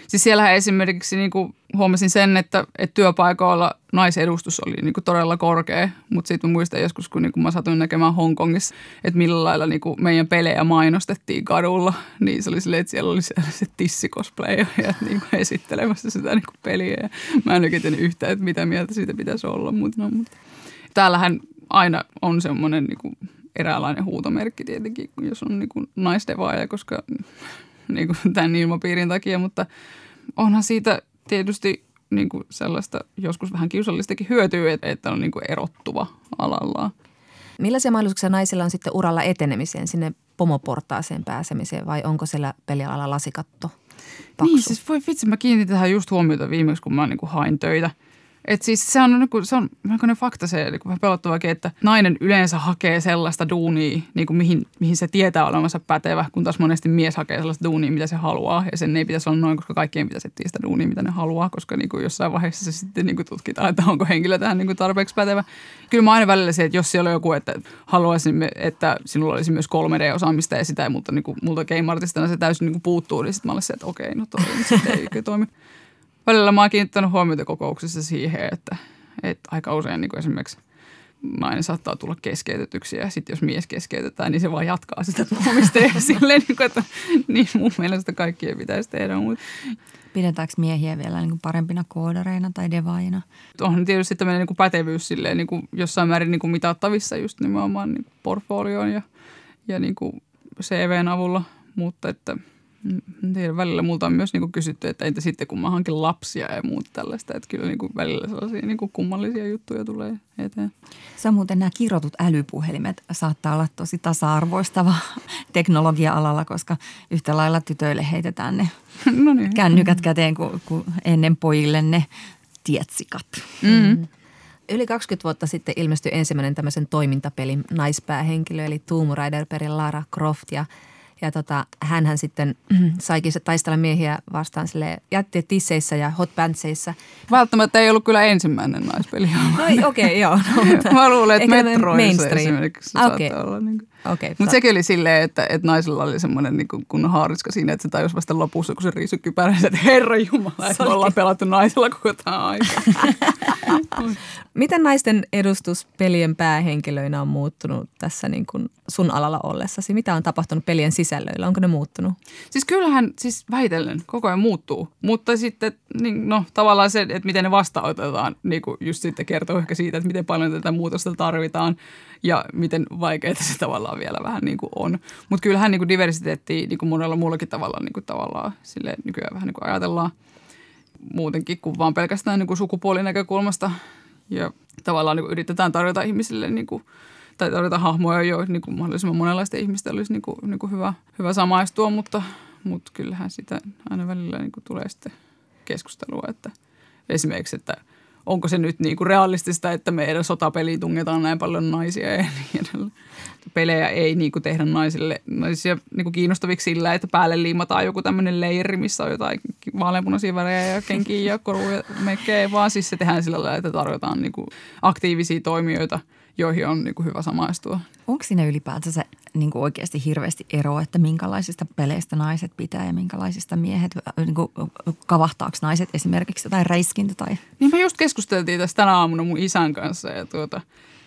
Siis siellähän esimerkiksi niin kuin huomasin sen, että, että työpaikoilla naisedustus oli niin kuin todella korkea. Mutta sitten muistan joskus, kun niin kuin mä satuin näkemään Hongkongissa, että millä lailla niin kuin meidän pelejä mainostettiin kadulla. Niin se oli silleen, että siellä oli sellaiset tissikosplayeja niin kuin esittelemässä sitä niin kuin peliä. Ja mä en oikein yhtään, että mitä mieltä siitä pitäisi olla. Mutta no, mutta. Täällähän aina on semmoinen niin kuin eräänlainen huutomerkki tietenkin, jos on niin kuin naisdevaaja, koska niin kuin tämän ilmapiirin takia, mutta onhan siitä tietysti niin kuin sellaista joskus vähän kiusallistakin hyötyä, että- että on niin kuin erottuva alallaan. Millaisia mahdollisuuksia naisilla on sitten uralla etenemiseen, sinne pomoportaaseen pääsemiseen vai onko siellä pelialalla lasikatto paksu? Niin, siis voi vitsi, mä kiinnitin tähän just huomiota viimeksi, kun mä niin kuin hain töitä. Et siis se on, niin kuin, se on melkoinen fakta se, niin kuin vähän pelottavakin, että nainen yleensä hakee sellaista duunia, niin kuin mihin, mihin se tietää olevansa pätevä, kun taas monesti mies hakee sellaista duunia, mitä se haluaa. Ja sen ei pitäisi olla noin, koska kaikkien pitäisi etsiä sitä duunia, mitä ne haluaa, koska niin kuin jossain vaiheessa se sitten niin kuin tutkitaan, että onko henkilö tähän niin kuin tarpeeksi pätevä. Kyllä mä aina välillä se, että jos siellä on joku, että haluaisimme, että sinulla olisi myös 3D-osaamista ja sitä mutta niin kuin, multa game se täysin niin kuin puuttuu, niin sitten mä olisin, että okei, no toi nyt sitten ei toimi välillä mä oon kiinnittänyt huomiota kokouksissa siihen, että, että aika usein niin kuin esimerkiksi nainen saattaa tulla keskeytetyksi ja sitten jos mies keskeytetään, niin se vaan jatkaa sitä tuomista ja silleen, niin kuin, että niin mun mielestä kaikkien pitäisi tehdä, mutta Pidetäänkö miehiä vielä niin kuin parempina koodareina tai devaajina? onhan tietysti tämmöinen niin kuin pätevyys silleen, niin kuin jossain määrin niin kuin mitattavissa just nimenomaan niin portfolioon ja, ja niin kuin CVn avulla, mutta että tiedä, välillä multa on myös niin kuin kysytty, että entä sitten kun mä hankin lapsia ja muuta tällaista, että kyllä niin kuin välillä sellaisia niin kuin kummallisia juttuja tulee eteen. Se on muuten nämä kirotut älypuhelimet saattaa olla tosi tasa-arvoistava [LAUGHS] teknologia-alalla, koska yhtä lailla tytöille heitetään ne [LAUGHS] No niin. kännykät käteen kuin, kuin ennen pojille ne tietsikat. Mm. Yli 20 vuotta sitten ilmestyi ensimmäinen tämmöisen toimintapelin naispäähenkilö, eli Tomb Raider-perin Lara Croft. Ja, ja tota, hänhän sitten [CLEARS THROAT] saikin se taistella miehiä vastaan sille jätti tisseissä ja hot pantseissa. Välttämättä ei ollut kyllä ensimmäinen naispeli. No okei, okay, joo. No, [LAUGHS] mutta Mä luulen, että Metroissa mainstream. esimerkiksi saattaa olla. Niin kuin. Okei, Mutta sekin oli silleen, että, että naisilla oli semmoinen niin kunnon haariska siinä, että se tajus vasta lopussa, kun se riisui kypäränsä, että [LAUGHS] herra jumala, että me ollaan pelattu naisilla koko tämä aika. [LAUGHS] Miten naisten edustus pelien päähenkilöinä on muuttunut tässä niin kuin sun alalla ollessasi? Mitä on tapahtunut pelien sisällöillä? Onko ne muuttunut? Siis kyllähän siis väitellen koko ajan muuttuu, mutta sitten niin, no, tavallaan se, että miten ne vastaanotetaan, niin kuin just sitten kertoo ehkä siitä, että miten paljon tätä muutosta tarvitaan ja miten vaikeaa se tavallaan vielä vähän niin kuin on. Mutta kyllähän niin kuin diversiteettiä niin kuin monella muullakin tavalla niin kuin tavallaan sille nykyään vähän niin kuin ajatellaan muutenkin kuin vaan pelkästään niin kuin sukupuolinäkökulmasta ja tavallaan niin kuin yritetään tarjota ihmisille niin kuin, tai tarjota hahmoja, jo niin kuin mahdollisimman monenlaista ihmistä olisi niin kuin, niin kuin hyvä, hyvä samaistua, mutta, mutta kyllähän sitä aina välillä niin kuin tulee sitten keskustelua, että esimerkiksi, että onko se nyt niin kuin realistista, että meidän sotapeliin tungetaan näin paljon naisia ja niin edelleen. Pelejä ei niin kuin tehdä naisille, naisia niin kuin kiinnostaviksi sillä, että päälle liimataan joku tämmöinen leiri, missä on jotain vaaleanpunaisia värejä ja kenkiä ja koruja ja mekkejä, vaan siis se tehdään sillä lailla, että tarjotaan niin kuin aktiivisia toimijoita, joihin on niin kuin hyvä samaistua. Onko siinä ylipäätänsä niin kuin oikeasti hirveästi eroa, että minkälaisista peleistä naiset pitää ja minkälaisista miehet, niin kuin, kavahtaako naiset esimerkiksi jotain räiskintä tai... Niin me just keskusteltiin tästä tänä aamuna mun isän kanssa ja tuota,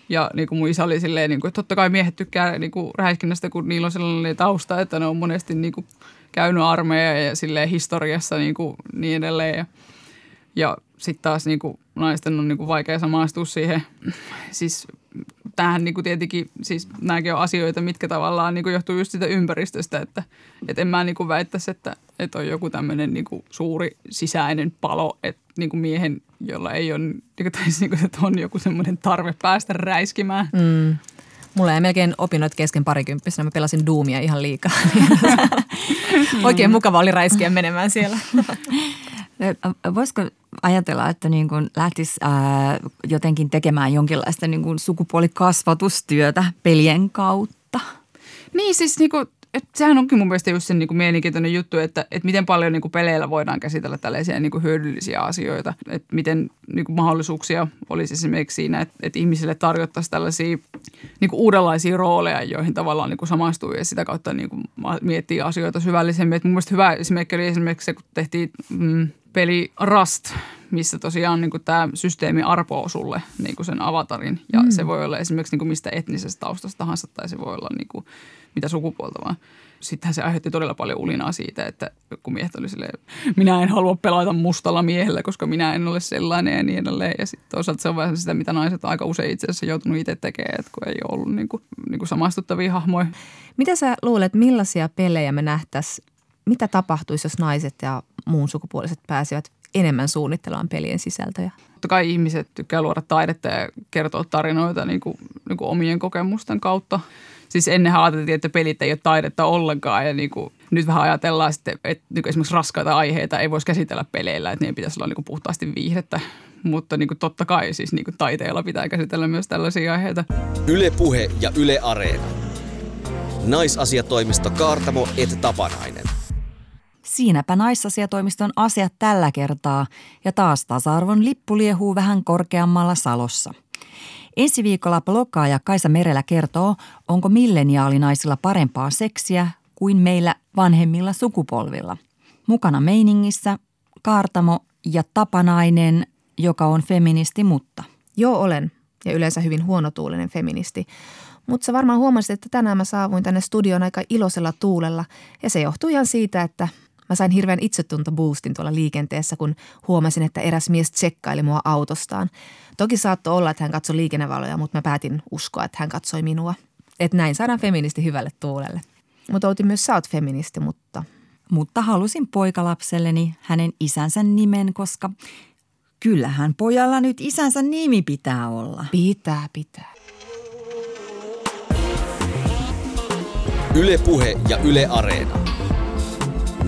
ja niin kuin mun isä oli silleen, niin kuin, että totta kai miehet tykkää niin kuin räiskinnästä, kun niillä on sellainen tausta, että ne on monesti niin kuin, käynyt armeija ja silleen historiassa niin, kuin, niin edelleen. Ja, ja sitten taas niin kuin, naisten on niin kuin, vaikea samaistua siihen. Siis tämähän niin kuin tietenkin, siis nämäkin on asioita, mitkä tavallaan niin kuin johtuu just siitä ympäristöstä, että, että en mä niin kuin väittäisi, että, että on joku tämmöinen niin kuin suuri sisäinen palo, että niin kuin miehen, jolla ei ole, niin kuin, tai siis niin kuin, että on joku semmoinen tarve päästä räiskimään. Mm. Mulla ei melkein opinnot kesken parikymppisenä. Mä pelasin Doomia ihan liikaa. [LAUGHS] Oikein mukava oli räiskiä menemään siellä. [LAUGHS] Voisiko ajatella, että niin kuin lähtisi ää, jotenkin tekemään jonkinlaista niin kuin sukupuolikasvatustyötä pelien kautta? Niin siis niin kuin, että sehän onkin mun mielestä just se niin kuin mielenkiintoinen juttu, että, että miten paljon niin kuin peleillä voidaan käsitellä tällaisia niin kuin hyödyllisiä asioita. Että miten niin kuin mahdollisuuksia olisi esimerkiksi siinä, että, että ihmisille tarjottaisiin tällaisia niin kuin uudenlaisia rooleja, joihin tavallaan niin kuin samaistuu ja sitä kautta niin kuin miettii asioita syvällisemmin. Että mun mielestä hyvä esimerkki oli esimerkiksi se, kun tehtiin mm, peli Rust, missä tosiaan niin tämä systeemi arpoo sulle niin kuin sen avatarin. Ja mm. se voi olla esimerkiksi niin kuin mistä etnisestä taustasta tahansa tai se voi olla niin kuin mitä sukupuolta vaan. Sittenhän se aiheutti todella paljon ulinaa siitä, että kun miehet oli silleen, minä en halua pelata mustalla miehellä, koska minä en ole sellainen ja niin edelleen. Ja sitten toisaalta se on vähän sitä, mitä naiset aika usein itse asiassa joutunut itse tekemään, että kun ei ole ollut niin kuin, niin kuin samastuttavia hahmoja. Mitä sä luulet, millaisia pelejä me nähtäisiin, mitä tapahtuisi, jos naiset ja muun sukupuoliset pääsivät enemmän suunnittelemaan pelien sisältöjä? Totta kai ihmiset tykkää luoda taidetta ja kertoa tarinoita niin kuin, niin kuin omien kokemusten kautta. Siis ennen ajateltiin, että pelit ei ole taidetta ollenkaan ja niin kuin, nyt vähän ajatellaan sitten, että niin esimerkiksi raskaita aiheita ei voisi käsitellä peleillä, että ne pitäisi olla niin kuin puhtaasti viihdettä. Mutta niin kuin totta kai siis niin kuin taiteella pitää käsitellä myös tällaisia aiheita. Yle Puhe ja Yle Areena. Naisasiatoimisto Kaartamo et Tapanainen. Siinäpä naisasiatoimiston asiat tällä kertaa ja taas tasa-arvon lippu liehuu vähän korkeammalla Salossa. Ensi viikolla bloggaaja Kaisa Merelä kertoo, onko milleniaalinaisilla parempaa seksiä kuin meillä vanhemmilla sukupolvilla. Mukana meiningissä Kaartamo ja Tapanainen, joka on feministi, mutta. Joo, olen. Ja yleensä hyvin huonotuulinen feministi. Mutta sä varmaan huomasit, että tänään mä saavuin tänne studioon aika iloisella tuulella. Ja se johtuu ihan siitä, että Mä sain hirveän itsetuntoboostin tuolla liikenteessä, kun huomasin, että eräs mies tsekkaili mua autostaan. Toki saattoi olla, että hän katsoi liikennevaloja, mutta mä päätin uskoa, että hän katsoi minua. Että näin saadaan feministi hyvälle tuulelle. Mutta outin myös sä oot feministi, mutta... Mutta halusin poikalapselleni hänen isänsä nimen, koska kyllähän pojalla nyt isänsä nimi pitää olla. Pitää, pitää. Yle Puhe ja Yle Areena